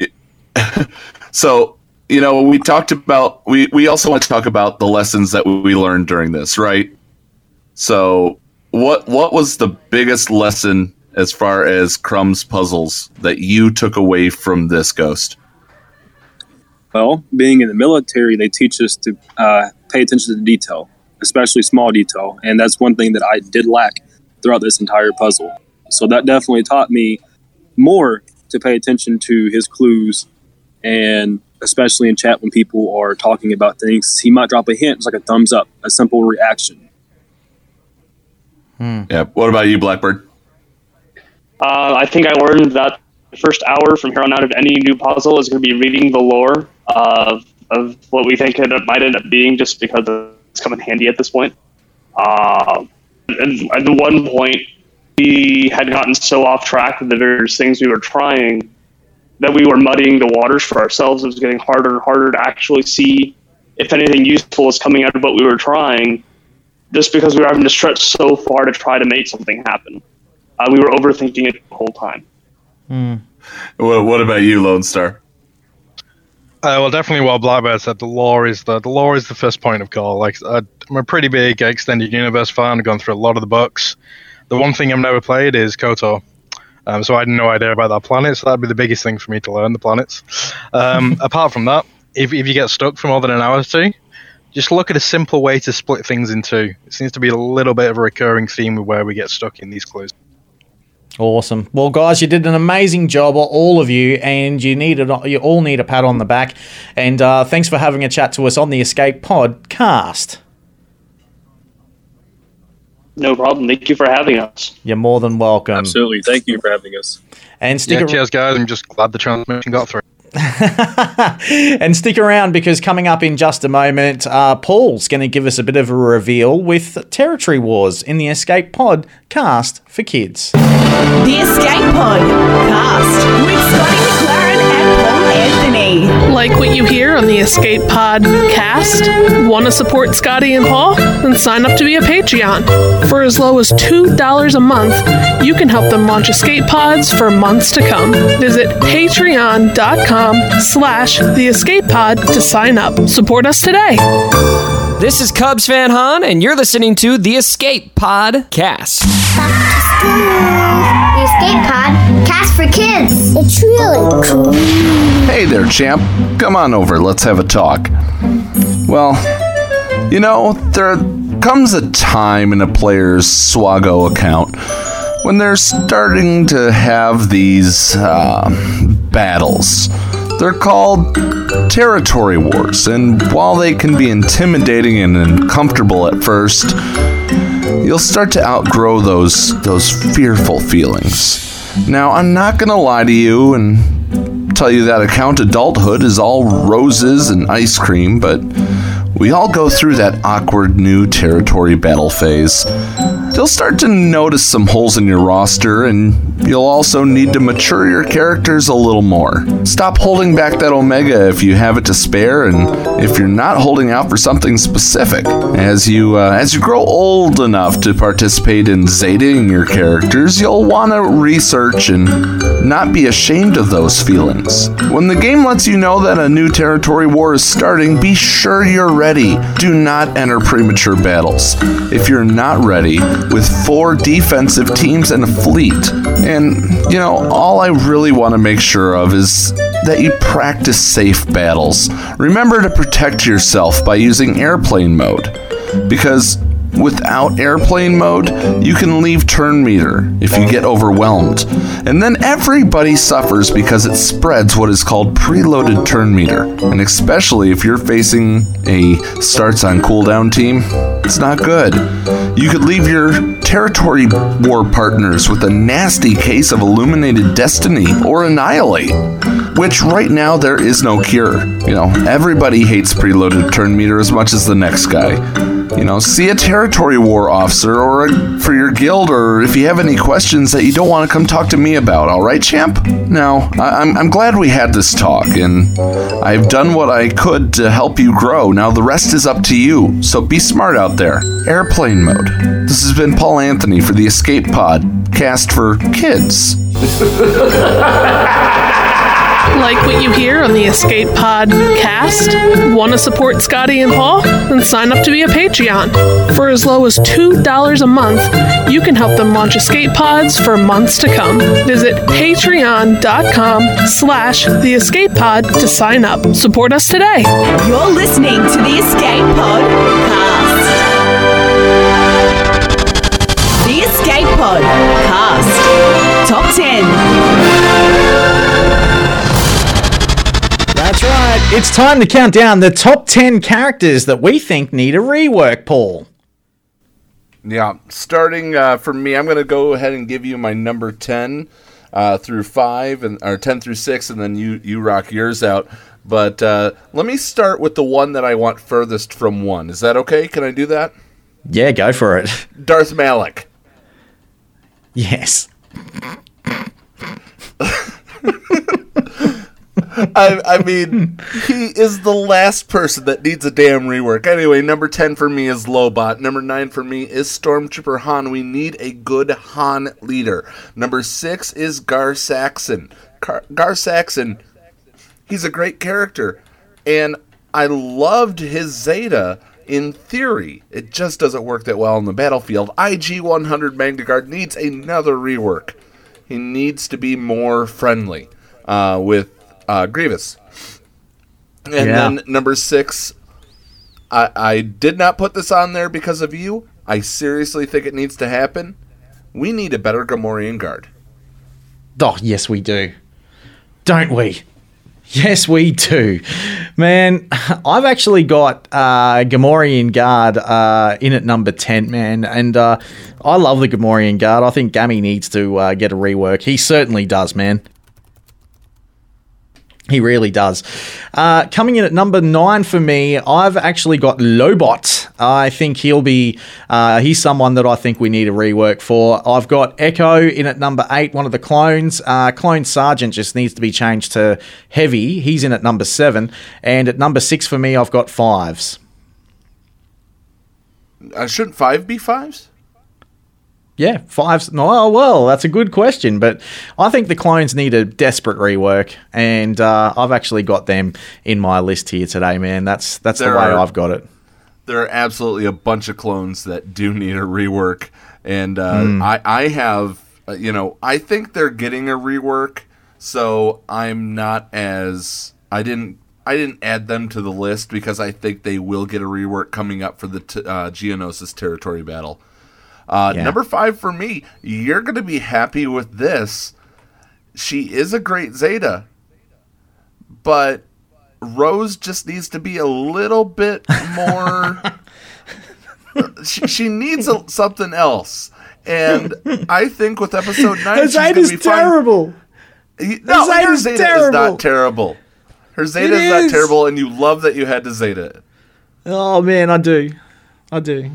so you know we talked about we we also want to talk about the lessons that we learned during this right so what what was the biggest lesson as far as crumb's puzzles that you took away from this ghost Well, being in the military, they teach us to uh, pay attention to detail, especially small detail, and that's one thing that I did lack throughout this entire puzzle. So that definitely taught me more to pay attention to his clues, and especially in chat when people are talking about things, he might drop a hint, it's like a thumbs up, a simple reaction. yeah what about you blackbird Uh, I think I learned that the first hour from here on out of any new puzzle is going to be reading the lore of, of what we think it might end up being just because it's come in handy at this point. Uh, and at one point, we had gotten so off track with the various things we were trying that we were muddying the waters for ourselves. It was getting harder and harder to actually see if anything useful was coming out of what we were trying just because we were having to stretch so far to try to make something happen. Uh, we were overthinking it the whole time. what, what about you lone star Uh, well, definitely what Blackbird said. The lore is the the lore is the first point of call. Like I, I'm a pretty big extended universe fan. I've gone through a lot of the books. The one thing I've never played is Kotor. Um, so I had no idea about that planet. So that'd be the biggest thing for me to learn the planets. Um, apart from that, if if you get stuck for more than an hour or two, just look at a simple way to split things in two. It seems to be a little bit of a recurring theme with where we get stuck in these clues. Awesome. Well, guys, you did an amazing job, all of you, and you needed you all need a pat on the back. And uh, thanks for having a chat to us on the Escape Podcast. No problem. Thank you for having us. You're more than welcome. Absolutely. Thank you for having us. And stick Yeah, ar- cheers, guys. I'm just glad the transmission got through. and stick around because coming up in just a moment, uh, Paul's going to give us a bit of a reveal with Territory Wars in the Escape Pod cast for kids. The Escape Pod cast with Scotty McLaren. Like what you hear on the Escape Pod cast? Want to support Scotty and Paul? Then sign up to be a Patreon. For as low as $2 a month, you can help them launch Escape Pods for months to come. Visit patreon.com slash the Escape Pod to sign up. Support us today. This is Cubs fan Han, and you're listening to the Escape Podcast. The Escape Pod cast for kids. It's really cool. Hey there, champ. Come on over. Let's have a talk. Well, you know, there comes a time in a player's Swago account when they're starting to have these uh, battles. They're called territory wars, and while they can be intimidating and uncomfortable at first, you'll start to outgrow those those fearful feelings. Now, I'm not gonna lie to you and tell you that account adulthood is all roses and ice cream, but we all go through that awkward new territory battle phase. You'll start to notice some holes in your roster, and You'll also need to mature your characters a little more. Stop holding back that Omega if you have it to spare, and if you're not holding out for something specific. As you uh, as you grow old enough to participate in zetaing your characters, you'll want to research and not be ashamed of those feelings. When the game lets you know that a new territory war is starting, be sure you're ready. Do not enter premature battles. If you're not ready, with four defensive teams and a fleet, and you know, all I really want to make sure of is that you practice safe battles. Remember to protect yourself by using airplane mode, because Without airplane mode, you can leave turn meter if you get overwhelmed. And then everybody suffers because it spreads what is called preloaded turn meter. And especially if you're facing a starts on cooldown team, it's not good. You could leave your territory war partners with a nasty case of illuminated destiny or annihilate. Which right now there is no cure. You know, everybody hates preloaded turn meter as much as the next guy. You know, see a territory war officer or a, for your guild, or if you have any questions that you don't want to come talk to me about, all right, champ? Now, I, I'm, I'm glad we had this talk, and I've done what I could to help you grow. Now, the rest is up to you, so be smart out there. Airplane mode. This has been Paul Anthony for the Escape Pod, cast for kids. Like what you hear on the Escape Pod cast? Want to support Scotty and Paul? Then sign up to be a Patreon. For as low as $2 a month, you can help them launch Escape Pods for months to come. Visit patreon.com slash the Escape Pod to sign up. Support us today. You're listening to the Escape Pod cast. The Escape Pod cast. Top 10. It's time to count down the top 10 characters that we think need a rework, Paul. Yeah, starting uh, for me, I'm going to go ahead and give you my number 10 uh, through 5, and or 10 through 6, and then you, you rock yours out. But uh, let me start with the one that I want furthest from 1. Is that okay? Can I do that? Yeah, go for it. Darth Malak. Yes. I, I mean, he is the last person that needs a damn rework. Anyway, number 10 for me is Lobot. Number 9 for me is Stormtrooper Han. We need a good Han leader. Number 6 is Gar Saxon. Gar, Gar Saxon, he's a great character. And I loved his Zeta in theory. It just doesn't work that well on the battlefield. IG 100 Magna Guard needs another rework. He needs to be more friendly uh, with uh, Grievous. And Yeah. then number six, I, I did not put this on there because of you. I seriously think it needs to happen. We need a better Gamorrean guard. Oh, yes, we do. Don't we? Yes, we do. Man, I've actually got uh, Gamorrean Guard uh, in at number 10, man. And uh, I love the Gamorrean Guard. I think Gammy needs to uh, get a rework. He certainly does, man. He really does. Uh, coming in at number nine for me, I've actually got Lobot. I think he'll be, uh, he's someone that I think we need a rework for. I've got Echo in at number eight, one of the clones. Uh, Clone Sergeant just needs to be changed to Heavy. He's in at number seven. And at number six for me, I've got Fives. Uh, shouldn't five be fives? Yeah, five. Oh, well, that's a good question, but I think the clones need a desperate rework, and uh, I've actually got them in my list here today, man. That's that's There the way are- I've got it. There are absolutely a bunch of clones that do need a rework, and uh, Mm. I I have uh, you know I think they're getting a rework, so I'm not as I didn't I didn't add them to the list because I think they will get a rework coming up for the t- uh, Geonosis territory battle. Uh, Yeah. Number five for me, you're going to be happy with this. She is a great Zeta, but Rose just needs to be a little bit more. she, she needs a, something else. And I think with episode nine, Her she's Zeta's be terrible. You- No, Her Zeta is not terrible. Her Zeta is not terrible, and you love that you had to Zeta it. Oh man, I do, I do.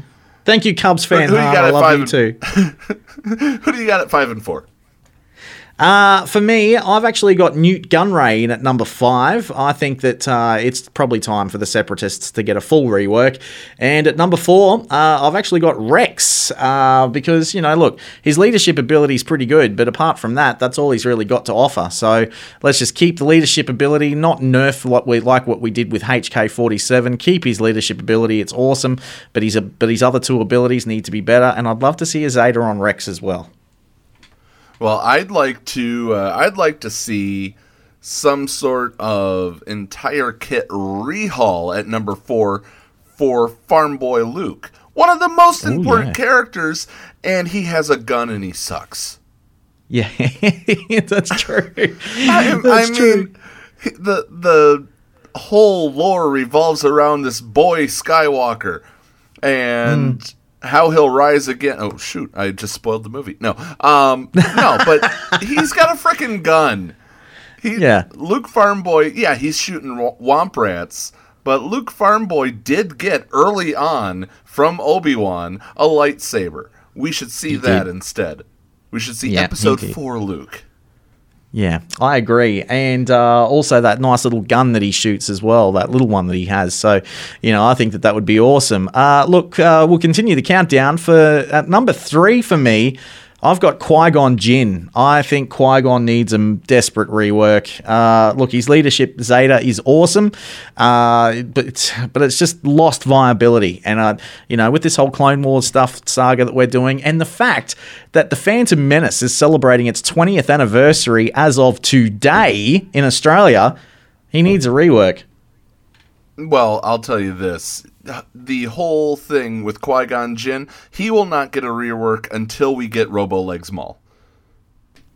Thank you, Cubs fan. who you got I at love five you and- too. Who do you got at five and four? Uh, for me, I've actually got Nute Gunray in at number five. I think that uh, it's probably time for the Separatists to get a full rework. And at number four, uh, I've actually got Rex uh, because, you know, look, his leadership ability is pretty good, but apart from that, that's all he's really got to offer. So let's just keep the leadership ability, not nerf what we like what we did with HK47. Keep his leadership ability; it's awesome. But his but his other two abilities need to be better, and I'd love to see a Zeta on Rex as well. Well, I'd like to. Uh, I'd like to see some sort of entire kit rehaul at number four for Farm Boy Luke, one of the most Ooh, important yeah. characters, and he has a gun and he sucks. Yeah, that's true. I, That's I true. mean, the the whole lore revolves around this boy Skywalker and Hmm. How he'll rise again. Oh shoot! I just spoiled the movie. No, um, no, but he's got a freaking gun. He, Yeah. Luke Farmboy. Yeah, he's shooting womp rats. But Luke Farmboy did get early on from Obi Wan a lightsaber. We should see He that did. instead. We should see Yeah, episode four Luke. Yeah, I agree. And uh, also that nice little gun that he shoots as well, that little one that he has. So, you know, I think that that would be awesome. Uh, look, uh, we'll continue the countdown. For at number three for me, I've got Qui Gon Jinn. I think Qui Gon needs a desperate rework. Uh, look, his leadership Zeta is awesome, uh, but it's, but it's just lost viability. And uh, you know, with this whole Clone Wars stuff saga that we're doing, and the fact that the Phantom Menace is celebrating its 20th anniversary as of today in Australia, he needs a rework. Well, I'll tell you this. The whole thing with Qui Gon Jinn, he will not get a rework until we get Robo Legs Maul.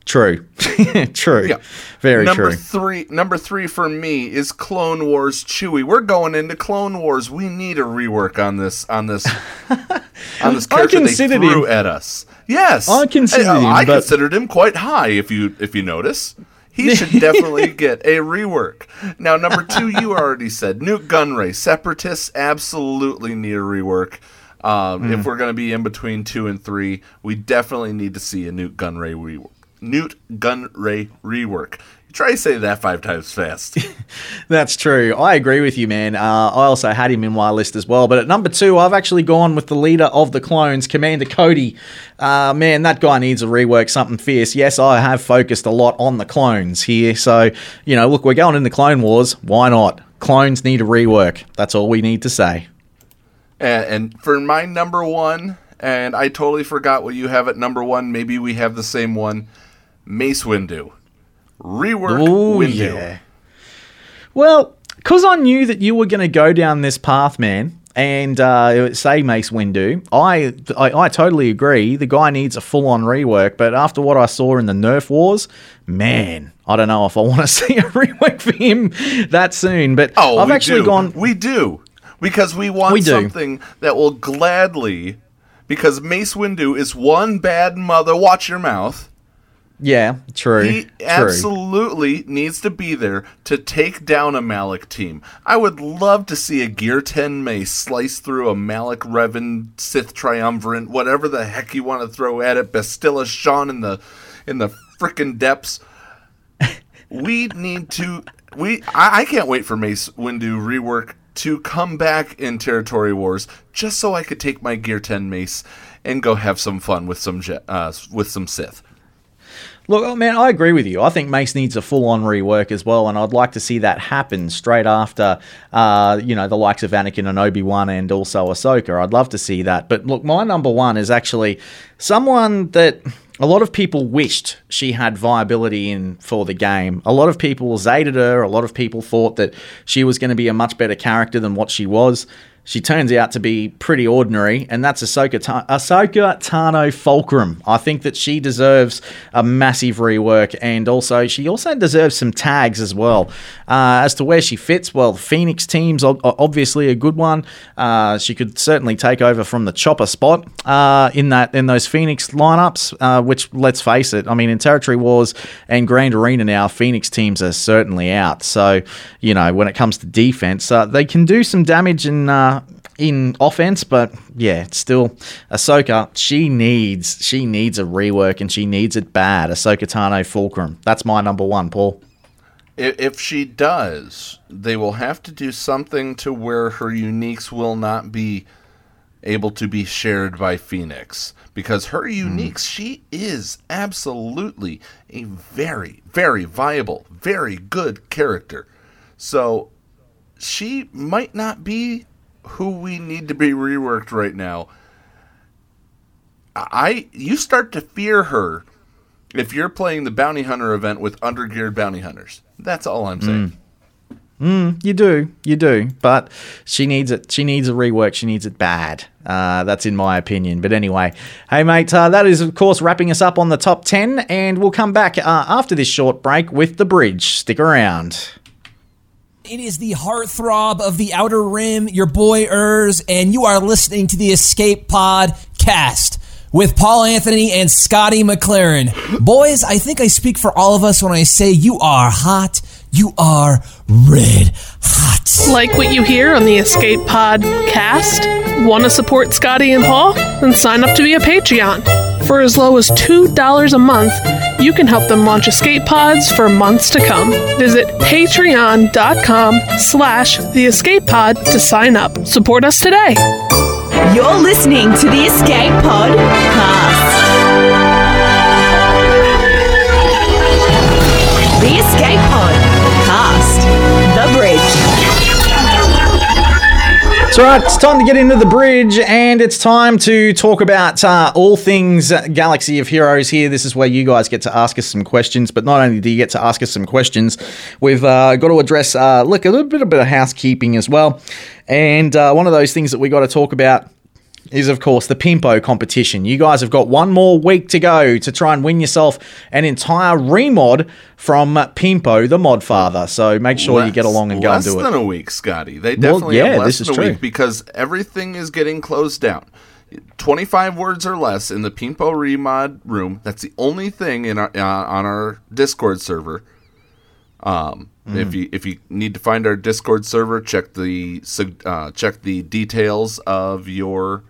True, true, yeah. very number true. three, number three for me is Clone Wars Chewie. We're going into Clone Wars. We need a rework on this on this on this I character they threw him- at us. Yes, I considered I, him, I considered him quite high. If you if you notice, he should definitely get a rework. Now, number two, you already said Nute Gunray. Separatists absolutely need a rework. Um, Hmm. If we're going to be in between two and three, we definitely need to see a Nute Gunray rework. Nute Gunray rework. Try to say that five times fast. That's true. I agree with you, man. Uh, I also had him in my list as well. But at number two, I've actually gone with the leader of the clones, Commander Cody. Uh, man, that guy needs a rework, something fierce. Yes, I have focused a lot on the clones here. So, you know, look, we're going into Clone Wars. Why not? Clones need a rework. That's all we need to say. and, and for my number one, and I totally forgot what you have at number one. Maybe we have the same one. Mace Windu. Rework Ooh, Windu. yeah. Well, because I knew that you were going to go down this path, man, and uh, say Mace Windu, I, I I totally agree. The guy needs a full on rework, but after what I saw in the Nerf Wars, man, I don't know if I want to see a rework for him that soon. But Oh, I've actually do. gone. We do because we want We something that will gladly. Because Mace Windu is one bad mother. Watch your mouth. Yeah, true. He true. absolutely needs to be there to take down a Malak team. I would love to see a Gear 10 mace slice through a Malak Revan Sith Triumvirate, whatever the heck you want to throw at it, Bastila Shan in the in the frickin' depths. we need to we I, I can't wait for Mace Windu rework to come back in Territory Wars just so I could take my Gear 10 mace and go have some fun with some uh, with some Sith. Look, oh, man, I agree with you. I think Mace needs a full-on rework as well, and I'd like to see that happen straight after, uh, you know, the likes of Anakin and Obi Wan and also Ahsoka. I'd love to see that. But look, my number one is actually someone that a lot of people wished she had viability in for the game. A lot of people zated her. A lot of people thought that she was going to be a much better character than what she was. She turns out to be pretty ordinary, and that's Ahsoka, Ta- Ahsoka Tano Fulcrum. I think that she deserves a massive rework, and also she also deserves some tags as well. Uh, as to where she fits, well, Phoenix team's ob- obviously a good one. Uh, she could certainly take over from the chopper spot uh, in that in those Phoenix lineups. Uh, which, let's face it, I mean, in Territory Wars and Grand Arena now, Phoenix teams are certainly out. So, you know, when it comes to defense, uh, they can do some damage and in offense, but yeah, it's still Ahsoka. She needs she needs a rework, and she needs it bad. Ahsoka Tano Fulcrum. That's my number one, Paul. If, if she does, they will have to do something to where her uniques will not be able to be shared by Phoenix because her hmm. uniques, she is absolutely a very, very viable, very good character. So she might not be who we need to be reworked right now. I you start to fear her if you're playing the bounty hunter event with undergeared bounty hunters. That's all I'm saying. Mm, you do, you do, but she needs it. She needs a rework. She needs it bad. Uh, that's in my opinion. But anyway, hey mate, uh, that is of course wrapping us up on the top ten, and we'll come back uh, after this short break with the bridge. Stick around. It is the heartthrob of the Outer Rim, your boy Urs, and you are listening to the Escape Pod cast with Paul Anthony and Scotty McLaren. Boys, I think I speak for all of us when I say you are hot. You are red hot. Like what you hear on the Escape Pod cast? Want to support Scotty and Paul? Then sign up to be a Patreon. For as low as $2 a month, you can help them launch escape pods for months to come. Visit patreon.com slash the escape pod to sign up. Support us today. You're listening to the Escape Pod Cast. So, right, it's time to get into the bridge, and it's time to talk about uh, all things Galaxy of Heroes here. This is where you guys get to ask us some questions, but not only do you get to ask us some questions, we've uh, got to address, uh, look, a little bit, bit of housekeeping as well. And uh, one of those things that we got to talk about is, of course, the Pimpo competition. You guys have got one more week to go to try and win yourself an entire remod from Pimpo, the mod father. So make sure you get along and go and do it. Less than a week, Scotty. They Well, definitely yeah, have less this is than a true. week because everything is getting closed down. 25 words or less in the Pimpo remod room. That's the only thing in our uh, on our Discord server. Um, Mm. if you if you need to find our Discord server, check the uh, check the details of your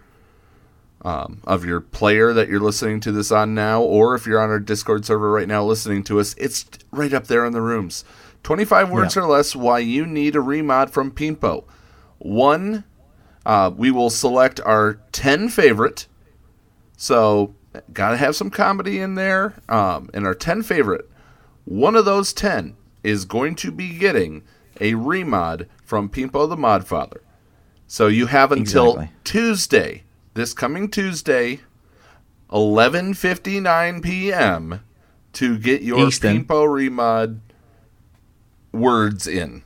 um, of your player that you're listening to this on now, or if you're on our Discord server right now listening to us, it's right up there in the rooms. 25 words or less why you need a remod from Pimpo. One, uh, we will select our 10 favorite. So, got to have some comedy in there. Um, and our 10 favorite, one of those 10 is going to be getting a remod from Pimpo the Modfather. So you have until Exactly. Tuesday, this coming Tuesday, 11:59 p.m. to get your Eastern. Remod words in.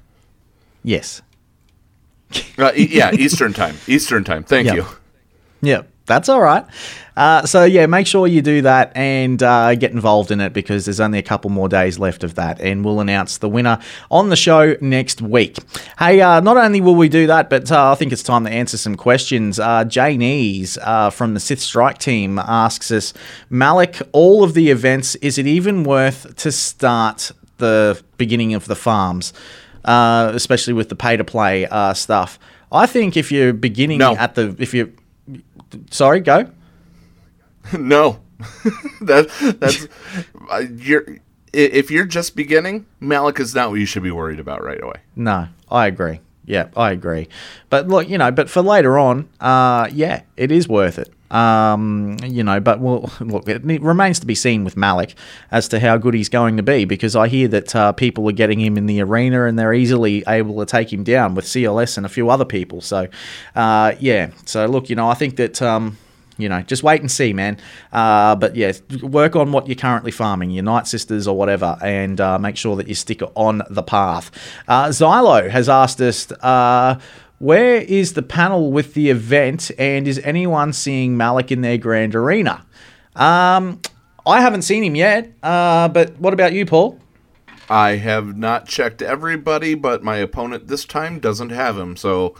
Yes. Uh, e- yeah, Eastern time. Eastern time. Thank Yep. you. Yeah, that's all right. Uh, so yeah, make sure you do that and uh, get involved in it because there's only a couple more days left of that, and we'll announce the winner on the show next week. Hey, uh, not only will we do that, but uh, I think it's time to answer some questions. Uh, Jay uh, from the Sith Strike team asks us, Malak, all of the events, is it even worth to start the beginning of the farms, uh, especially with the pay to play uh, stuff? I think if you're beginning No. at the if you sorry go no, that that's uh, you're. If you're just beginning, Malak is not what you should be worried about right away. No, I agree. Yeah, I agree. But look, you know, but for later on, uh, yeah, it is worth it. Um, you know, but well, look, it remains to be seen with Malak as to how good he's going to be because I hear that uh, people are getting him in the arena and they're easily able to take him down with CLS and a few other people. So, uh, yeah. So look, you know, I think that. Um, you know, just wait and see, man. Uh, but yeah, work on what you're currently farming, your Night Sisters or whatever, and uh, make sure that you stick on the path. Uh, Xylo has asked us, uh, where is the panel with the event, and is anyone seeing Malak in their grand arena? Um, I haven't seen him yet, uh, but what about you, Paul? I have not checked everybody, but my opponent this time doesn't have him, so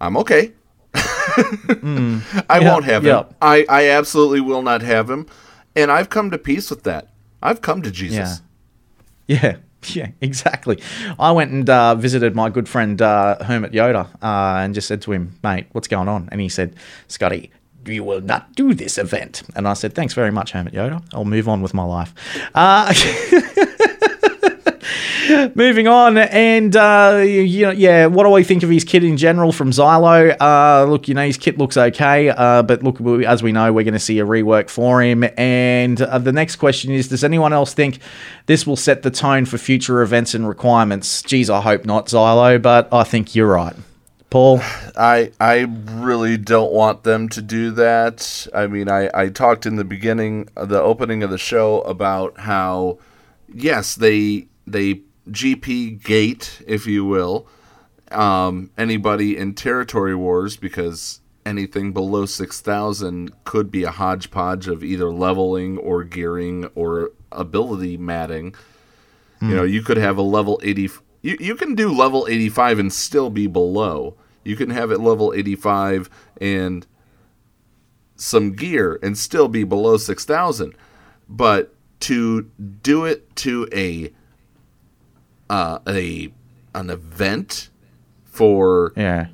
I'm okay. I Yeah, won't have him. I, I absolutely will not have him. And I've come to peace with that. I've come to Jesus. Yeah. Yeah. Yeah, exactly. I went and uh, visited my good friend uh, Hermit Yoda uh, and just said to him, mate, what's going on? And he said, Scotty, you will not do this event. And I said, thanks very much, Hermit Yoda. I'll move on with my life. Moving on, and uh, you know, yeah, what do I think of his kit in general from Xylo? Uh, look, you know, his kit looks okay, uh, but look, as we know, we're going to see a rework for him. And uh, the next question is: Does anyone else think this will set the tone for future events and requirements? Geez, I hope not, Xylo, but I think you're right. Paul, I I really don't want them to do that. I mean, I I talked in the beginning, the opening of the show about how yes, they they GP gate, if you will, um, anybody in territory wars because anything below 6000 could be a hodgepodge of either leveling or gearing or ability matting. You know, you could have a level 80 you, you can do level 85 and still be below. You can have it level 85 and some gear and still be below 6000. But to do it to a uh, a an event for yeah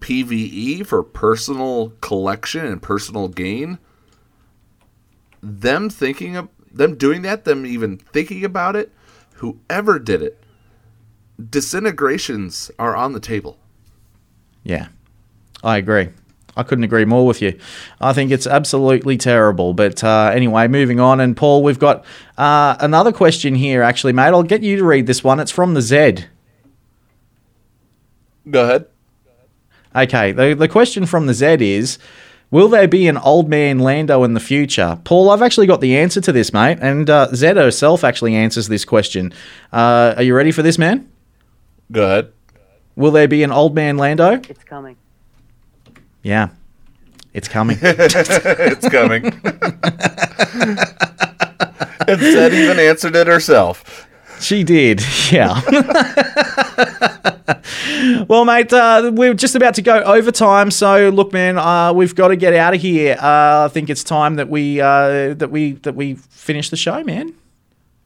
PVE for personal collection and personal gain. Them thinking of them doing that, them even thinking about it, whoever did it, disintegrations are on the table. Yeah, I agree. I couldn't agree more with you. I think it's absolutely terrible. But uh, anyway, moving on. And Paul, we've got uh, another question here, actually, mate. I'll get you to read this one. It's from the Z. Go ahead. Okay, the, the question from the Z is Will there be an old man Lando in the future? Paul, I've actually got the answer to this, mate. And uh, Zed herself actually answers this question. Uh, are you ready for this, man? Go ahead. Will there be an old man Lando? It's coming. Yeah, it's coming. it's coming. and Zed even answered it herself. She did, yeah. well, mate, uh, we're just about to go overtime. So, look, man, uh, we've got to get out of here. Uh, I think it's time that we uh, that we that we finish the show, man.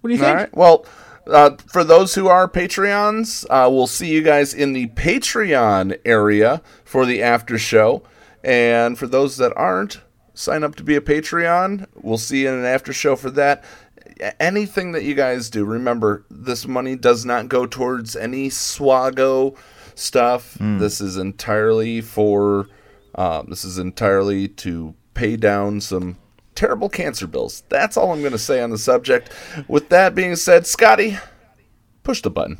What do you think? All right. Well, uh, for those who are Patreons, uh, we'll see you guys in the Patreon area for the after show. And for those that aren't, sign up to be a Patreon. We'll see you in an after show for that. Anything that you guys do, remember, this money does not go towards any Swago stuff. Mm. This is entirely for, um, this is entirely to pay down some terrible cancer bills. That's all I'm going to say on the subject. With that being said, Scotty, push the button.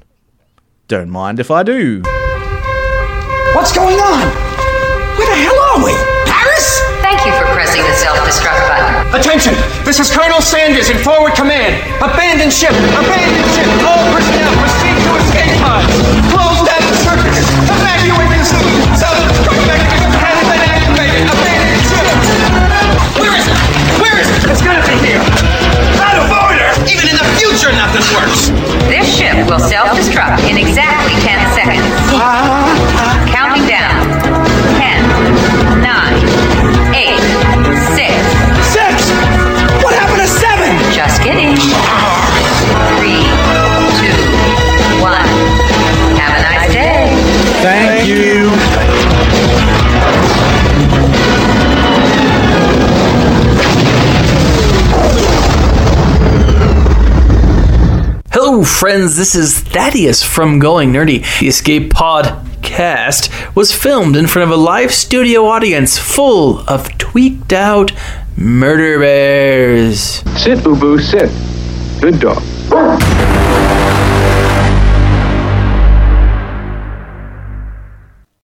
Don't mind if I do. What's going on? Where the hell are we? Paris? Thank you for pressing the self-destruct button. Attention! This is Colonel Sanders in forward command. Abandon ship! Abandon ship! All personnel proceed to escape pods. Close down the circuits. Evacuate the city. Self-destruct mechanism has been activated. Abandon ship. Where is it? Where is it? It's gotta be here. Out of order. Even in the future, nothing works. This ship will self-destruct in exactly 10 seconds. Counting down. 10, 9, 8, 6. Six! What happened to seven? Just kidding. Friends. This is Thaddeus from Going Nerdy. The Escape Podcast was filmed in front of a live studio audience full of tweaked out murder bears. Sit, Ubu, sit. Good dog.